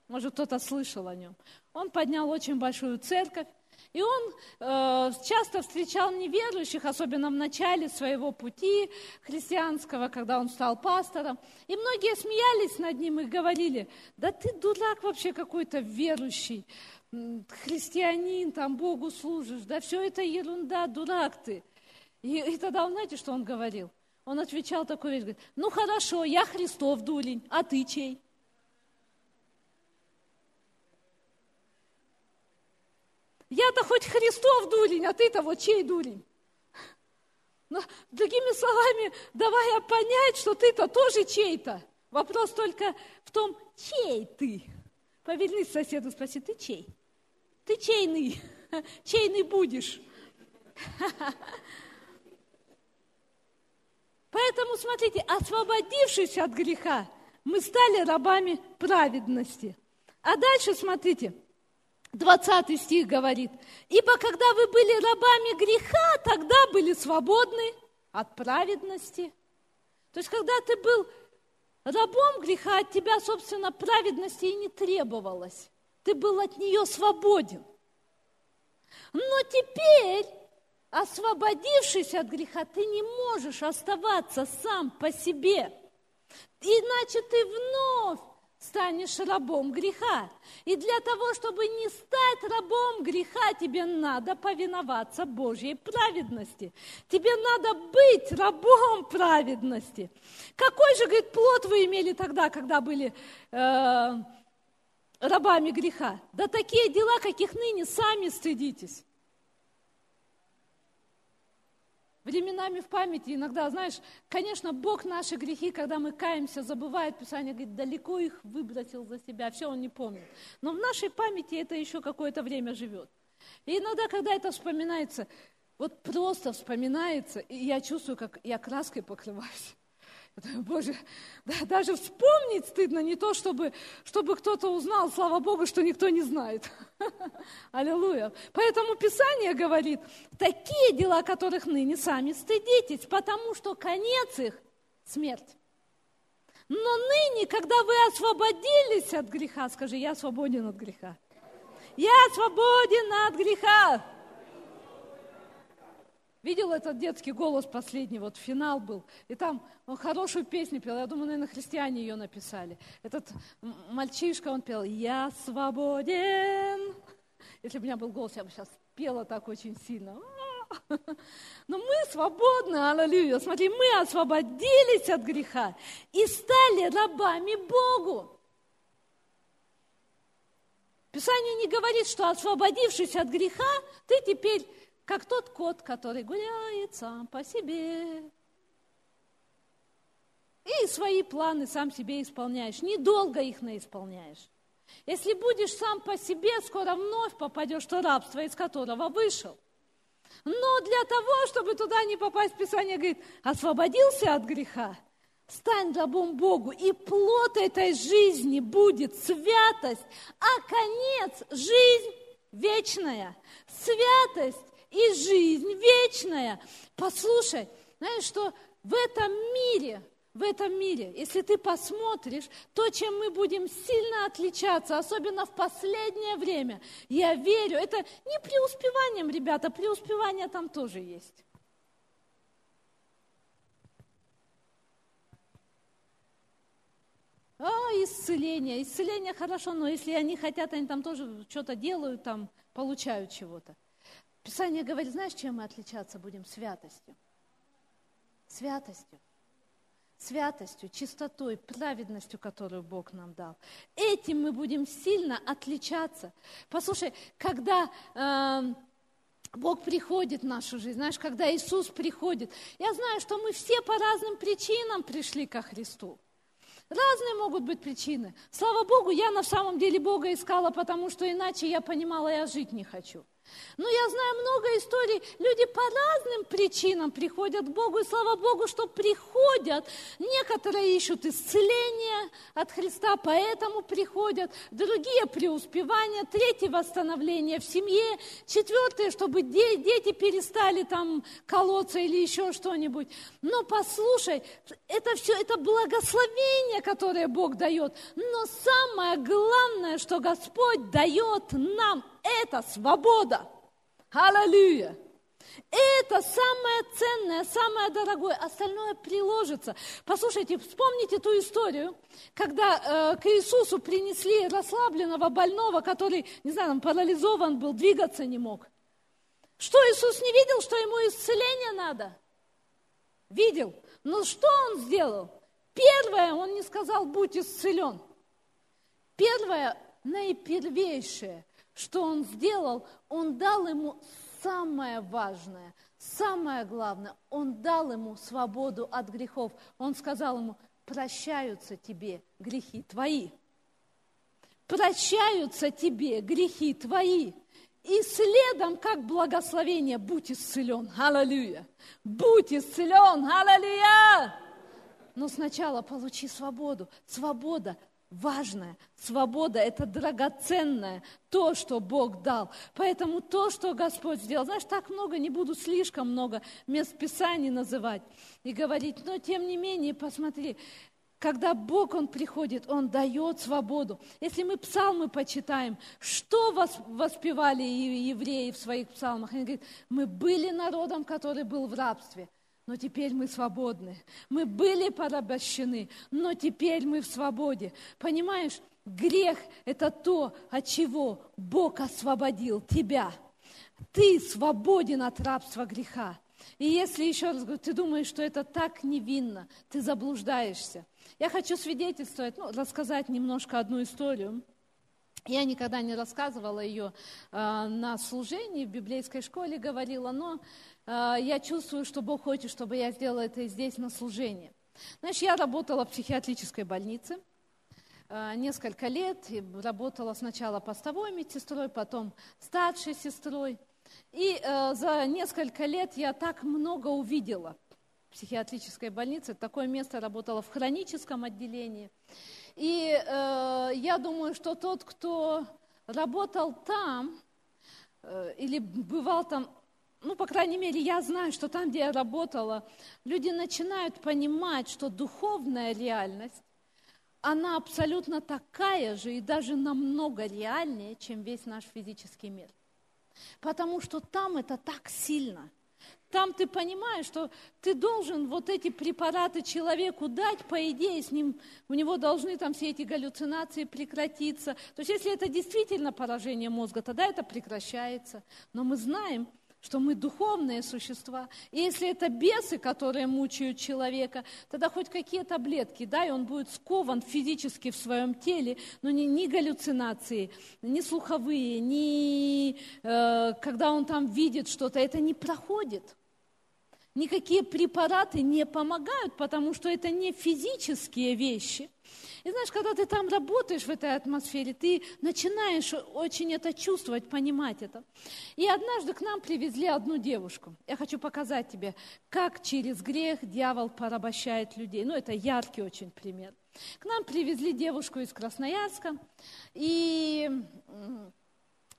может, кто-то слышал о нем. Он поднял очень большую церковь, и он э, часто встречал неверующих, особенно в начале своего пути христианского, когда он стал пастором. И многие смеялись над ним и говорили, да ты дурак вообще какой-то верующий, христианин, там Богу служишь, да все это ерунда, дурак ты. И, и тогда, знаете, что он говорил? Он отвечал такой вещь, говорит, ну хорошо, я Христов дурень, а ты чей? Я-то хоть Христов дурень, а ты-то вот чей дурень? Но, другими словами, давая понять, что ты-то тоже чей-то. Вопрос только в том, чей ты. Повернись соседу, спроси, ты чей? Ты чейный? Чейный будешь? Поэтому, смотрите, освободившись от греха, мы стали рабами праведности. А дальше, смотрите, 20 стих говорит, «Ибо когда вы были рабами греха, тогда были свободны от праведности». То есть, когда ты был рабом греха, от тебя, собственно, праведности и не требовалось. Ты был от нее свободен. Но теперь освободившись от греха, ты не можешь оставаться сам по себе. Иначе ты вновь станешь рабом греха. И для того, чтобы не стать рабом греха, тебе надо повиноваться Божьей праведности. Тебе надо быть рабом праведности. Какой же, говорит, плод вы имели тогда, когда были э, рабами греха? Да такие дела, каких ныне сами стыдитесь. Временами в памяти иногда, знаешь, конечно, Бог наши грехи, когда мы каемся, забывает, Писание говорит, далеко их выбросил за себя, все он не помнит. Но в нашей памяти это еще какое-то время живет. И иногда, когда это вспоминается, вот просто вспоминается, и я чувствую, как я краской покрываюсь. Боже, да, даже вспомнить стыдно, не то, чтобы, чтобы кто-то узнал, слава Богу, что никто не знает. Аллилуйя. Поэтому Писание говорит, такие дела, которых ныне сами стыдитесь, потому что конец их – смерть. Но ныне, когда вы освободились от греха, скажи, я свободен от греха. Я свободен от греха. Видел этот детский голос последний, вот финал был, и там он хорошую песню пел, я думаю, наверное, христиане ее написали. Этот мальчишка, он пел «Я свободен». Если бы у меня был голос, я бы сейчас пела так очень сильно. Но мы свободны, аллилуйя. Смотри, мы освободились от греха и стали рабами Богу. Писание не говорит, что освободившись от греха, ты теперь как тот кот, который гуляет сам по себе. И свои планы сам себе исполняешь. Недолго их наисполняешь. Если будешь сам по себе, скоро вновь попадешь в то рабство, из которого вышел. Но для того, чтобы туда не попасть, Писание говорит, освободился от греха, стань рабом Богу, и плод этой жизни будет святость, а конец – жизнь вечная. Святость и жизнь вечная. Послушай, знаешь, что в этом мире, в этом мире, если ты посмотришь, то, чем мы будем сильно отличаться, особенно в последнее время, я верю, это не преуспеванием, ребята, преуспевание там тоже есть. А, исцеление. Исцеление хорошо, но если они хотят, они там тоже что-то делают, там получают чего-то. Писание говорит, знаешь, чем мы отличаться будем? Святостью. Святостью. Святостью, чистотой, праведностью, которую Бог нам дал. Этим мы будем сильно отличаться. Послушай, когда э, Бог приходит в нашу жизнь, знаешь, когда Иисус приходит, я знаю, что мы все по разным причинам пришли ко Христу. Разные могут быть причины. Слава Богу, я на самом деле Бога искала, потому что иначе я понимала, я жить не хочу. Но я знаю много историй, люди по разным причинам приходят к Богу, и слава Богу, что приходят. Некоторые ищут исцеление от Христа, поэтому приходят. Другие преуспевания, третье восстановление в семье, четвертое, чтобы дети перестали там колоться или еще что-нибудь. Но послушай, это все, это благословение, которое Бог дает. Но самое главное, что Господь дает нам, это свобода. Аллилуйя! Это самое ценное, самое дорогое, остальное приложится. Послушайте, вспомните ту историю, когда э, к Иисусу принесли расслабленного больного, который, не знаю, он парализован был, двигаться не мог. Что Иисус не видел, что ему исцеление надо? Видел. Но что он сделал? Первое, он не сказал, будь исцелен. Первое, наипервейшее, что он сделал, он дал ему самое важное, самое главное, он дал ему свободу от грехов. Он сказал ему, прощаются тебе грехи твои. Прощаются тебе грехи твои. И следом, как благословение, будь исцелен. Аллилуйя. Будь исцелен. Аллилуйя. Но сначала получи свободу. Свобода важное. Свобода – это драгоценное, то, что Бог дал. Поэтому то, что Господь сделал, знаешь, так много, не буду слишком много мест Писаний называть и говорить, но тем не менее, посмотри, когда Бог, Он приходит, Он дает свободу. Если мы псалмы почитаем, что воспевали евреи в своих псалмах? Они говорят, мы были народом, который был в рабстве – но теперь мы свободны. Мы были порабощены, но теперь мы в свободе. Понимаешь, грех – это то, от чего Бог освободил тебя. Ты свободен от рабства греха. И если еще раз говорю, ты думаешь, что это так невинно, ты заблуждаешься. Я хочу свидетельствовать, ну, рассказать немножко одну историю. Я никогда не рассказывала ее э, на служении, в библейской школе говорила, но э, я чувствую, что Бог хочет, чтобы я сделала это и здесь на служении. Знаешь, я работала в психиатрической больнице э, несколько лет, и работала сначала постовой медсестрой, потом старшей сестрой. И э, за несколько лет я так много увидела в психиатрической больнице. Такое место работала в хроническом отделении. И э, я думаю, что тот, кто работал там э, или бывал там, ну, по крайней мере, я знаю, что там, где я работала, люди начинают понимать, что духовная реальность, она абсолютно такая же и даже намного реальнее, чем весь наш физический мир. Потому что там это так сильно – там ты понимаешь, что ты должен вот эти препараты человеку дать, по идее, с ним, у него должны там все эти галлюцинации прекратиться. То есть если это действительно поражение мозга, тогда это прекращается. Но мы знаем, что мы духовные существа. И если это бесы, которые мучают человека, тогда хоть какие таблетки, да, и он будет скован физически в своем теле, но ни, ни галлюцинации, ни слуховые, ни э, когда он там видит что-то, это не проходит. Никакие препараты не помогают, потому что это не физические вещи. И знаешь, когда ты там работаешь в этой атмосфере, ты начинаешь очень это чувствовать, понимать это. И однажды к нам привезли одну девушку. Я хочу показать тебе, как через грех дьявол порабощает людей. Ну, это яркий очень пример. К нам привезли девушку из Красноярска, и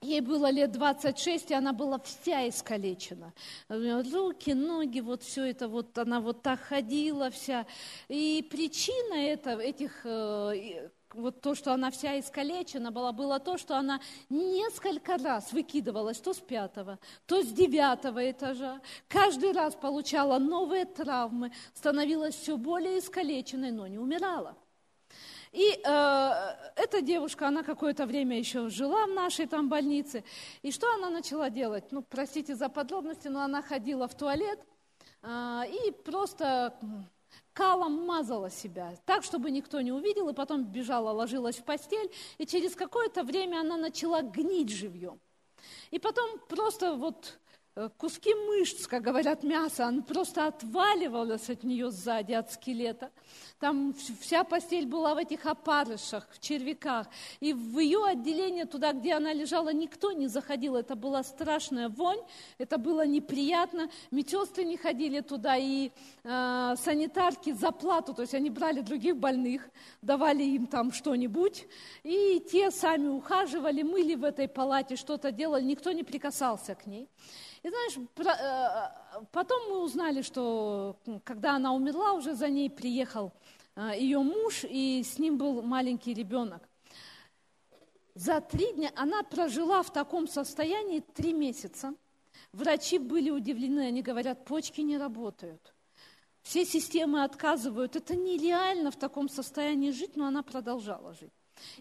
Ей было лет 26, и она была вся искалечена. Руки, ноги, вот все это, вот она вот так ходила вся. И причина это, этих, э, вот то, что она вся искалечена была, было то, что она несколько раз выкидывалась то с пятого, то с девятого этажа. Каждый раз получала новые травмы, становилась все более искалеченной, но не умирала. И э, эта девушка, она какое-то время еще жила в нашей там больнице. И что она начала делать? Ну, простите за подробности, но она ходила в туалет э, и просто калом мазала себя, так, чтобы никто не увидел, и потом бежала, ложилась в постель, и через какое-то время она начала гнить живьем. И потом просто вот куски мышц, как говорят, мяса, он просто отваливалось от нее сзади, от скелета. Там вся постель была в этих опарышах, в червяках. И в ее отделение, туда, где она лежала, никто не заходил. Это была страшная вонь, это было неприятно. Медсестры не ходили туда, и э, санитарки за плату, то есть они брали других больных, давали им там что-нибудь, и те сами ухаживали, мыли в этой палате, что-то делали, никто не прикасался к ней. И знаешь, э, потом мы узнали, что когда она умерла, уже за ней приехал э, ее муж, и с ним был маленький ребенок. За три дня она прожила в таком состоянии три месяца. Врачи были удивлены, они говорят, почки не работают. Все системы отказывают. Это нереально в таком состоянии жить, но она продолжала жить.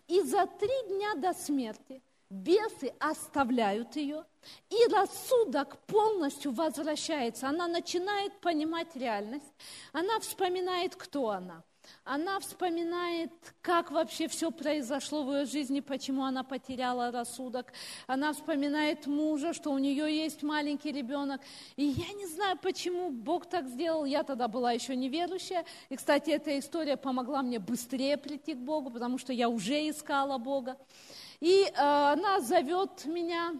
И за три дня до смерти бесы оставляют ее, и рассудок полностью возвращается. Она начинает понимать реальность, она вспоминает, кто она. Она вспоминает, как вообще все произошло в ее жизни, почему она потеряла рассудок. Она вспоминает мужа, что у нее есть маленький ребенок. И я не знаю, почему Бог так сделал. Я тогда была еще неверующая. И, кстати, эта история помогла мне быстрее прийти к Богу, потому что я уже искала Бога. И э, она зовет меня,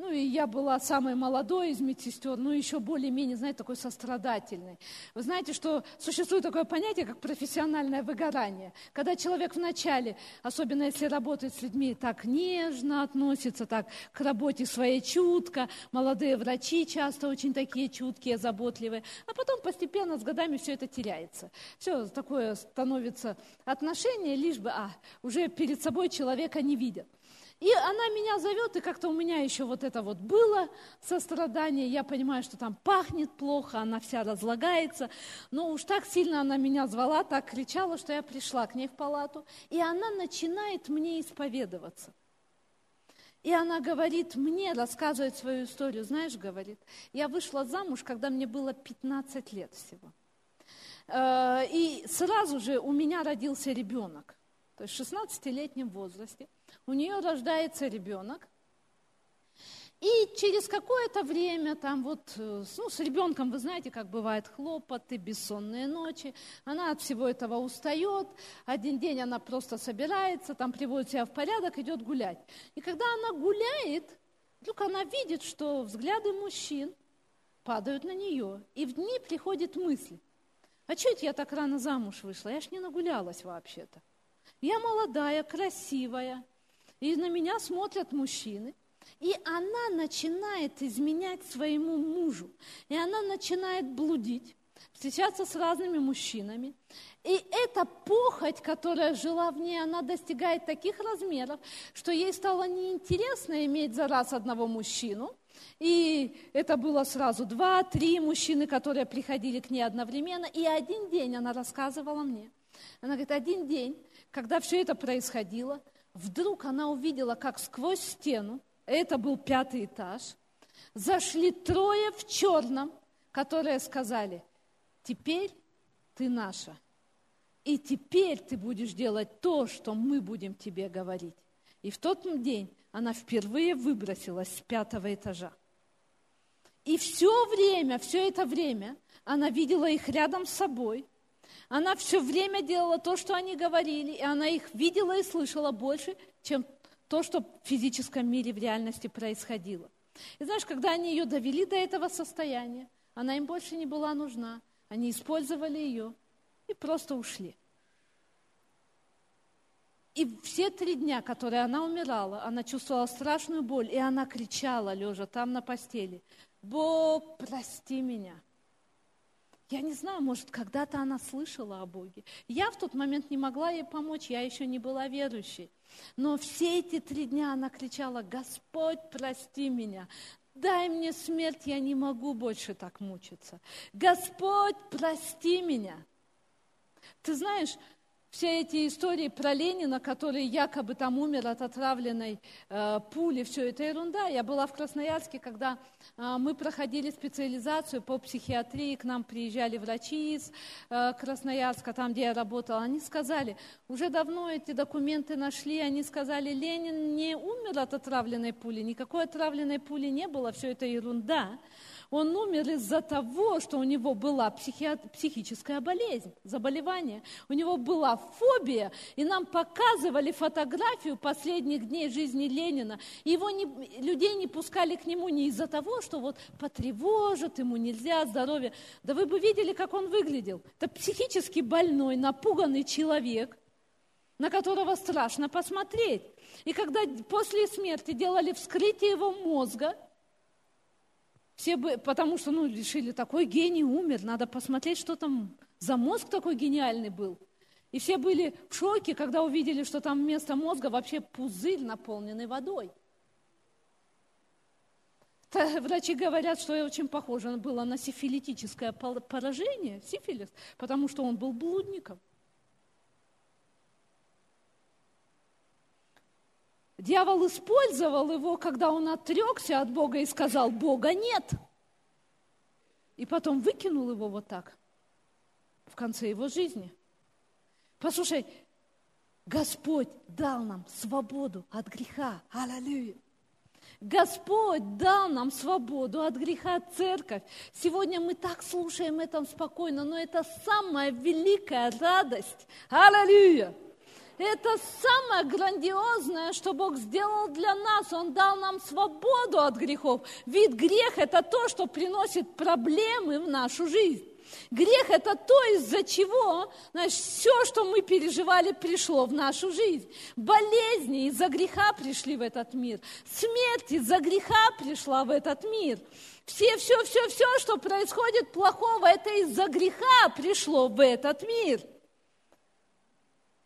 ну и я была самой молодой из медсестер, ну еще более-менее, знаете, такой сострадательной. Вы знаете, что существует такое понятие, как профессиональное выгорание. Когда человек вначале, особенно если работает с людьми, так нежно относится, так к работе своей чутко, молодые врачи часто очень такие чуткие, заботливые, а потом постепенно с годами все это теряется. Все такое становится отношение, лишь бы, а, уже перед собой человека не видят. И она меня зовет, и как-то у меня еще вот это вот было сострадание. Я понимаю, что там пахнет плохо, она вся разлагается. Но уж так сильно она меня звала, так кричала, что я пришла к ней в палату. И она начинает мне исповедоваться. И она говорит мне, рассказывает свою историю. Знаешь, говорит, я вышла замуж, когда мне было 15 лет всего. Э, и сразу же у меня родился ребенок. то есть в 16-летнем возрасте, у нее рождается ребенок, и через какое-то время, там вот, э, ну, с ребенком, вы знаете, как бывает хлопоты, бессонные ночи, она от всего этого устает, один день она просто собирается, там приводит себя в порядок, идет гулять. И когда она гуляет, вдруг она видит, что взгляды мужчин падают на нее, и в ней приходит мысль, а что это я так рано замуж вышла? Я ж не нагулялась вообще-то. Я молодая, красивая, и на меня смотрят мужчины. И она начинает изменять своему мужу. И она начинает блудить, встречаться с разными мужчинами. И эта похоть, которая жила в ней, она достигает таких размеров, что ей стало неинтересно иметь за раз одного мужчину. И это было сразу два, три мужчины, которые приходили к ней одновременно. И один день она рассказывала мне. Она говорит, один день, когда все это происходило, вдруг она увидела, как сквозь стену это был пятый этаж, зашли трое в черном, которые сказали, теперь ты наша, и теперь ты будешь делать то, что мы будем тебе говорить. И в тот день она впервые выбросилась с пятого этажа. И все время, все это время она видела их рядом с собой. Она все время делала то, что они говорили, и она их видела и слышала больше, чем то, что в физическом мире в реальности происходило. И знаешь, когда они ее довели до этого состояния, она им больше не была нужна, они использовали ее и просто ушли. И все три дня, которые она умирала, она чувствовала страшную боль, и она кричала, лежа там на постели, «Бог, прости меня!» Я не знаю, может, когда-то она слышала о Боге. Я в тот момент не могла ей помочь, я еще не была верующей. Но все эти три дня она кричала, Господь, прости меня, дай мне смерть, я не могу больше так мучиться. Господь, прости меня. Ты знаешь, все эти истории про Ленина, который якобы там умер от отравленной э, пули, все это ерунда. Я была в Красноярске, когда э, мы проходили специализацию по психиатрии, к нам приезжали врачи из э, Красноярска, там, где я работала. Они сказали, уже давно эти документы нашли, они сказали, Ленин не умер от отравленной пули, никакой отравленной пули не было, все это ерунда. Он умер из-за того, что у него была психи... психическая болезнь, заболевание. У него была фобия, и нам показывали фотографию последних дней жизни Ленина. Его не... людей не пускали к нему не из-за того, что вот потревожат, ему нельзя, здоровье. Да вы бы видели, как он выглядел. Это психически больной, напуганный человек, на которого страшно посмотреть. И когда после смерти делали вскрытие его мозга, все бы, потому что, ну, решили, такой гений умер, надо посмотреть, что там за мозг такой гениальный был. И все были в шоке, когда увидели, что там вместо мозга вообще пузырь, наполненный водой. Врачи говорят, что я очень похоже было на сифилитическое поражение, сифилис, потому что он был блудником. Дьявол использовал его, когда он отрекся от Бога и сказал, Бога нет. И потом выкинул его вот так в конце его жизни. Послушай, Господь дал нам свободу от греха. Аллилуйя. Господь дал нам свободу от греха, церковь. Сегодня мы так слушаем это спокойно, но это самая великая радость. Аллилуйя! Это самое грандиозное, что Бог сделал для нас. Он дал нам свободу от грехов. Ведь грех – это то, что приносит проблемы в нашу жизнь. Грех – это то, из-за чего значит, все, что мы переживали, пришло в нашу жизнь. Болезни из-за греха пришли в этот мир. Смерть из-за греха пришла в этот мир. Все, все, все, все, что происходит плохого, это из-за греха пришло в этот мир –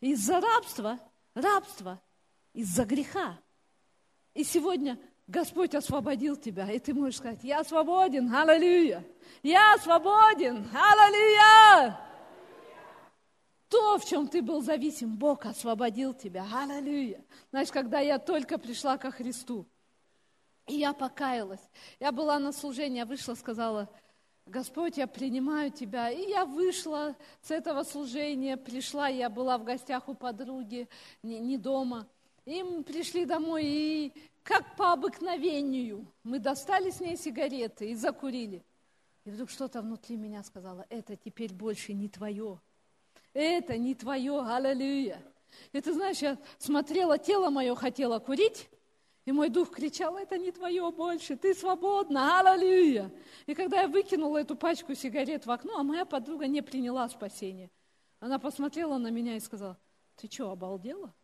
из-за рабства, рабства, из-за греха. И сегодня Господь освободил тебя, и ты можешь сказать, я свободен, аллилуйя, я свободен, аллилуйя. То, в чем ты был зависим, Бог освободил тебя, аллилуйя. Знаешь, когда я только пришла ко Христу, и я покаялась, я была на служении, вышла, сказала, Господь, я принимаю Тебя. И я вышла с этого служения, пришла, я была в гостях у подруги, не, не дома. И мы пришли домой, и как по обыкновению мы достали с ней сигареты и закурили. И вдруг что-то внутри меня сказала, это теперь больше не твое. Это не твое, аллилуйя. Ты знаешь, я смотрела, тело мое хотело курить, и мой дух кричал, это не твое больше, ты свободна, аллилуйя. И когда я выкинула эту пачку сигарет в окно, а моя подруга не приняла спасение, она посмотрела на меня и сказала, ты что, обалдела?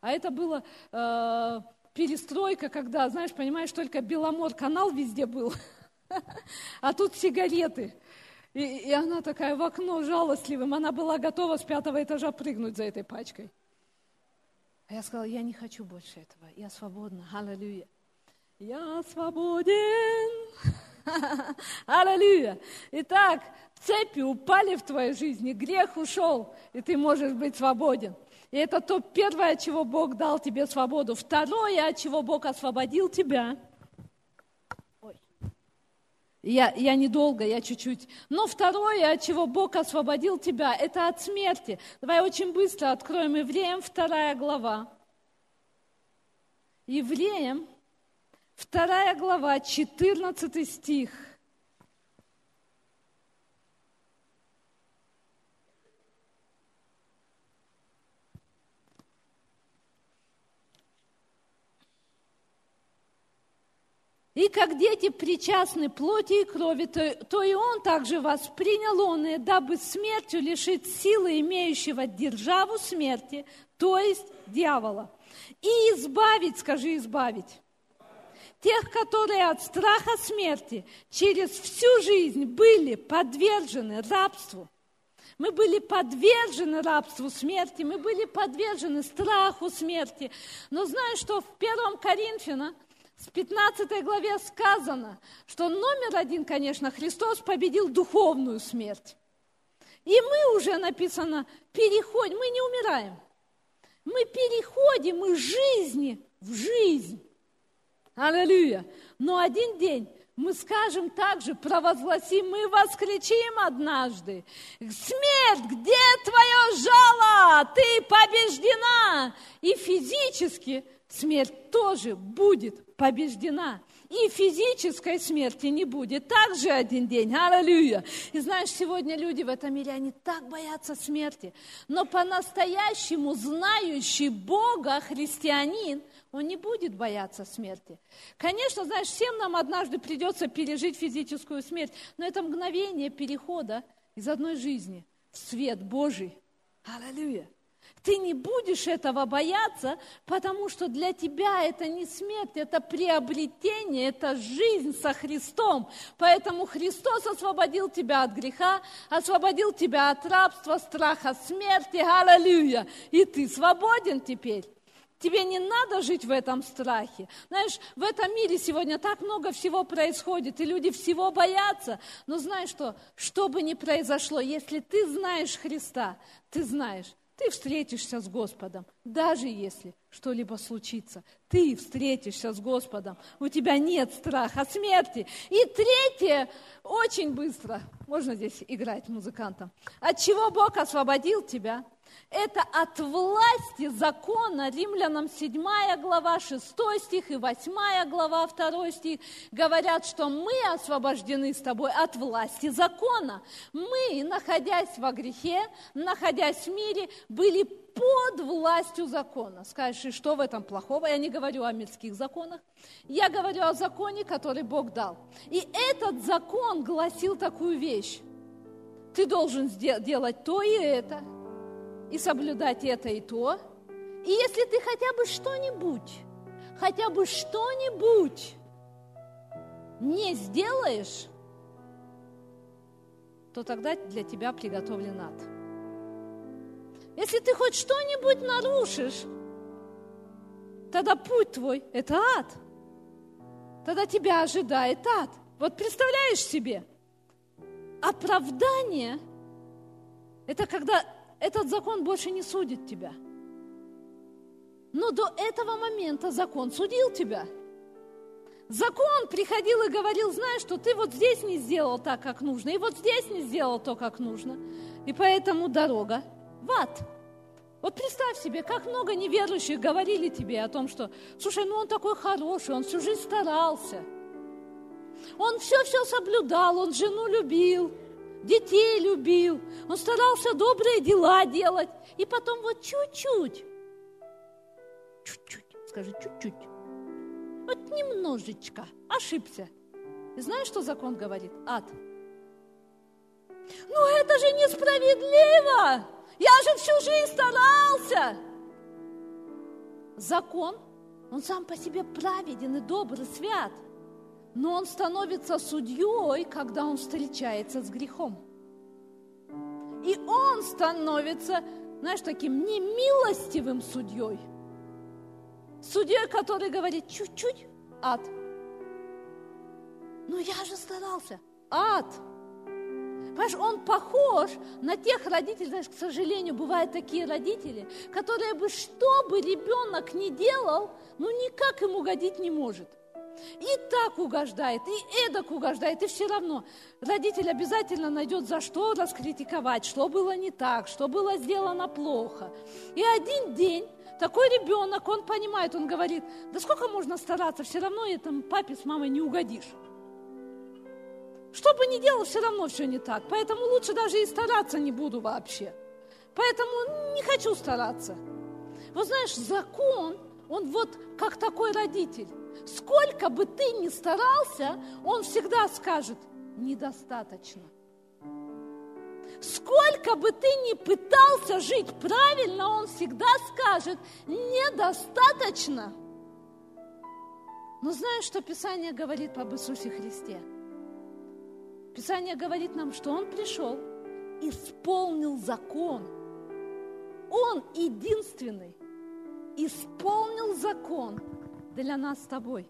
А это было э, перестройка, когда, знаешь, понимаешь, только Беломор канал везде был, а тут сигареты. И, и она такая в окно жалостливым, она была готова с пятого этажа прыгнуть за этой пачкой. А я сказала, я не хочу больше этого, я свободна, аллилуйя. Я свободен, аллилуйя. Итак, цепи упали в твоей жизни, грех ушел, и ты можешь быть свободен. И это то первое, от чего Бог дал тебе свободу. Второе, от чего Бог освободил тебя. Я, я недолго, я чуть-чуть. Но второе, от чего Бог освободил тебя, это от смерти. Давай очень быстро откроем Евреям вторая глава. Евреям вторая глава, 14 стих. И как дети причастны плоти и крови, то, то и он также воспринял он, и дабы смертью лишить силы имеющего державу смерти, то есть дьявола. И избавить, скажи, избавить, тех, которые от страха смерти через всю жизнь были подвержены рабству. Мы были подвержены рабству смерти, мы были подвержены страху смерти. Но знаешь, что в первом Коринфяна с 15 главе сказано, что номер один, конечно, Христос победил духовную смерть. И мы уже написано, переходим, мы не умираем. Мы переходим из жизни в жизнь. Аллилуйя. Но один день мы скажем также, провозгласим, мы воскричим однажды. Смерть, где твое жало? Ты побеждена. И физически смерть тоже будет побеждена. И физической смерти не будет. Также один день. Аллилуйя. И знаешь, сегодня люди в этом мире, они так боятся смерти. Но по-настоящему знающий Бога христианин, он не будет бояться смерти. Конечно, знаешь, всем нам однажды придется пережить физическую смерть, но это мгновение перехода из одной жизни в свет Божий. Аллилуйя. Ты не будешь этого бояться, потому что для тебя это не смерть, это приобретение, это жизнь со Христом. Поэтому Христос освободил тебя от греха, освободил тебя от рабства, страха смерти. Аллилуйя! И ты свободен теперь. Тебе не надо жить в этом страхе. Знаешь, в этом мире сегодня так много всего происходит, и люди всего боятся. Но знаешь что? Что бы ни произошло, если ты знаешь Христа, ты знаешь, ты встретишься с Господом, даже если что-либо случится. Ты встретишься с Господом. У тебя нет страха смерти. И третье, очень быстро, можно здесь играть музыкантом, от чего Бог освободил тебя – это от власти закона, римлянам 7 глава, 6 стих и 8 глава, 2 стих, говорят, что мы освобождены с тобой от власти закона. Мы, находясь во грехе, находясь в мире, были под властью закона. Скажешь, и что в этом плохого? Я не говорю о мирских законах. Я говорю о законе, который Бог дал. И этот закон гласил такую вещь. Ты должен делать то и это – и соблюдать это и то. И если ты хотя бы что-нибудь, хотя бы что-нибудь не сделаешь, то тогда для тебя приготовлен ад. Если ты хоть что-нибудь нарушишь, тогда путь твой – это ад. Тогда тебя ожидает ад. Вот представляешь себе, оправдание – это когда этот закон больше не судит тебя. Но до этого момента закон судил тебя. Закон приходил и говорил, знаешь, что ты вот здесь не сделал так, как нужно, и вот здесь не сделал то, как нужно. И поэтому дорога в ад. Вот представь себе, как много неверующих говорили тебе о том, что, слушай, ну он такой хороший, он всю жизнь старался. Он все-все соблюдал, он жену любил, детей любил, он старался добрые дела делать. И потом вот чуть-чуть, чуть-чуть, скажи, чуть-чуть, вот немножечко ошибся. И знаешь, что закон говорит? Ад. Ну это же несправедливо! Я же всю жизнь старался! Закон, он сам по себе праведен и добрый, свят. Но он становится судьей, когда он встречается с грехом. И он становится, знаешь, таким немилостивым судьей – Судья, который говорит, чуть-чуть ад. Но я же старался. Ад. Понимаешь, он похож на тех родителей, знаешь, к сожалению, бывают такие родители, которые бы, что бы ребенок ни делал, ну никак ему угодить не может. И так угождает, и эдак угождает, и все равно родитель обязательно найдет за что раскритиковать, что было не так, что было сделано плохо. И один день такой ребенок, он понимает, он говорит, да сколько можно стараться, все равно этому папе с мамой не угодишь. Что бы ни делал, все равно все не так. Поэтому лучше даже и стараться не буду вообще. Поэтому не хочу стараться. Вот знаешь, закон, он вот как такой родитель. Сколько бы ты ни старался, он всегда скажет, недостаточно. Сколько бы ты ни пытался жить правильно, он всегда скажет, недостаточно. Но знаешь, что Писание говорит об Иисусе Христе? Писание говорит нам, что Он пришел, исполнил закон. Он единственный исполнил закон для нас с тобой.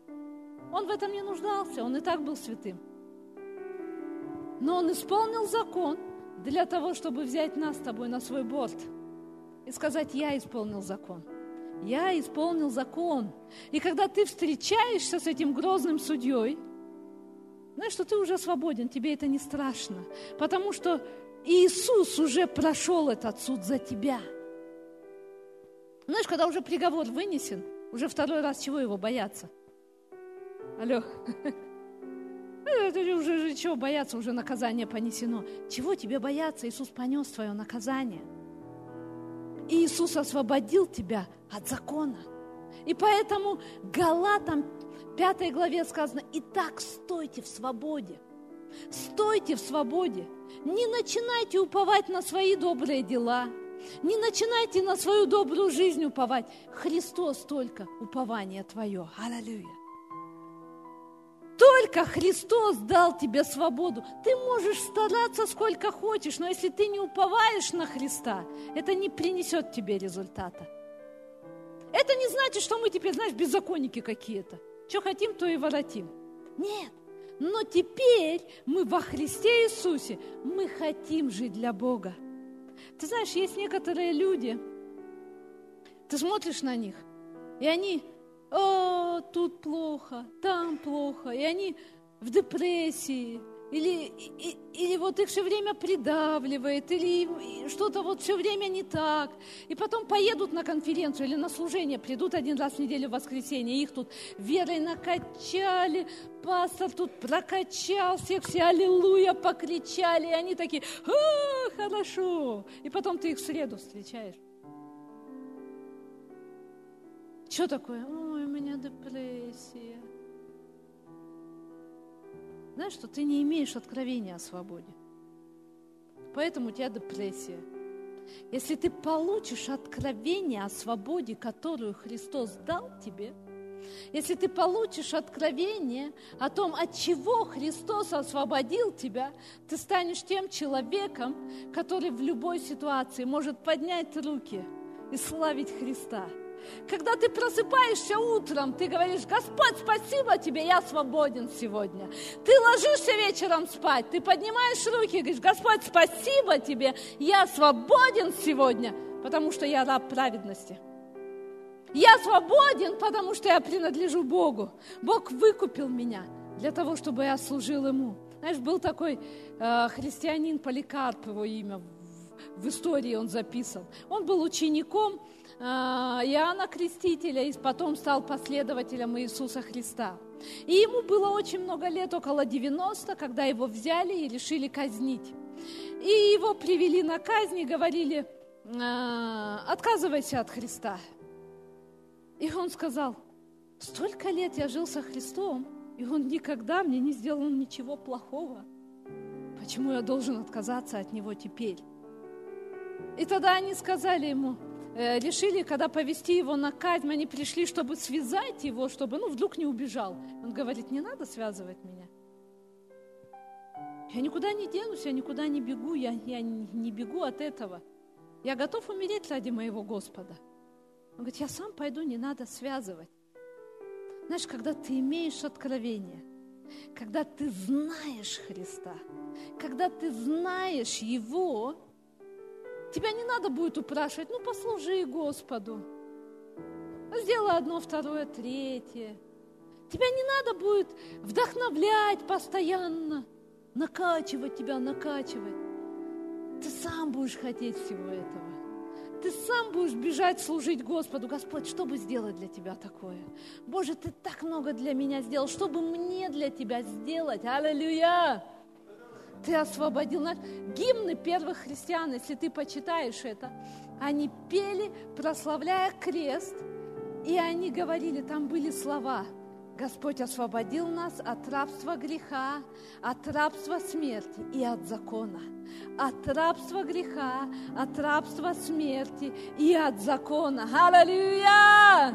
Он в этом не нуждался, он и так был святым. Но он исполнил закон – для того, чтобы взять нас с тобой на свой борт и сказать, я исполнил закон. Я исполнил закон. И когда ты встречаешься с этим грозным судьей, знаешь, что ты уже свободен, тебе это не страшно, потому что Иисус уже прошел этот суд за тебя. Знаешь, когда уже приговор вынесен, уже второй раз чего его бояться? Алло. Это уже, уже чего бояться, уже наказание понесено. Чего тебе бояться? Иисус понес твое наказание. И Иисус освободил тебя от закона. И поэтому Галатам 5 главе сказано, «Итак, стойте в свободе». Стойте в свободе. Не начинайте уповать на свои добрые дела. Не начинайте на свою добрую жизнь уповать. Христос только упование твое. Аллилуйя. Только Христос дал тебе свободу. Ты можешь стараться сколько хочешь, но если ты не уповаешь на Христа, это не принесет тебе результата. Это не значит, что мы теперь, знаешь, беззаконники какие-то. Что хотим, то и воротим. Нет. Но теперь мы во Христе Иисусе, мы хотим жить для Бога. Ты знаешь, есть некоторые люди, ты смотришь на них, и они о, тут плохо, там плохо, и они в депрессии, или, и, или вот их все время придавливает, или что-то вот все время не так. И потом поедут на конференцию или на служение, придут один раз в неделю в воскресенье, их тут верой накачали, пастор тут прокачал всех, все аллилуйя покричали, и они такие, а, хорошо. И потом ты их в среду встречаешь. Что такое? Ой, у меня депрессия. Знаешь, что ты не имеешь откровения о свободе. Поэтому у тебя депрессия. Если ты получишь откровение о свободе, которую Христос дал тебе, если ты получишь откровение о том, от чего Христос освободил тебя, ты станешь тем человеком, который в любой ситуации может поднять руки и славить Христа – когда ты просыпаешься утром, ты говоришь, Господь, спасибо тебе, я свободен сегодня. Ты ложишься вечером спать, ты поднимаешь руки и говоришь, Господь, спасибо тебе, я свободен сегодня, потому что я раб праведности. Я свободен, потому что я принадлежу Богу. Бог выкупил меня для того, чтобы я служил Ему. Знаешь, был такой э, христианин Поликарп, его имя в, истории он записан. Он был учеником э, Иоанна Крестителя и потом стал последователем Иисуса Христа. И ему было очень много лет, около 90, когда его взяли и решили казнить. И его привели на казнь и говорили, э, отказывайся от Христа. И он сказал, столько лет я жил со Христом, и Он никогда мне не сделал ничего плохого. Почему я должен отказаться от Него теперь? И тогда они сказали ему, э, решили, когда повести его на казнь, они пришли, чтобы связать его, чтобы, ну, вдруг не убежал. Он говорит, не надо связывать меня. Я никуда не денусь, я никуда не бегу, я, я не бегу от этого. Я готов умереть ради моего Господа. Он говорит, я сам пойду, не надо связывать. Знаешь, когда ты имеешь откровение, когда ты знаешь Христа, когда ты знаешь Его, тебя не надо будет упрашивать, ну послужи Господу, сделай одно, второе, третье. Тебя не надо будет вдохновлять постоянно, накачивать тебя, накачивать. Ты сам будешь хотеть всего этого ты сам будешь бежать служить Господу. Господь, что бы сделать для тебя такое? Боже, ты так много для меня сделал. Что бы мне для тебя сделать? Аллилуйя! Ты освободил нас. Гимны первых христиан, если ты почитаешь это, они пели, прославляя крест, и они говорили, там были слова – Господь освободил нас от рабства греха, от рабства смерти и от закона. От рабства греха, от рабства смерти и от закона. Аллилуйя!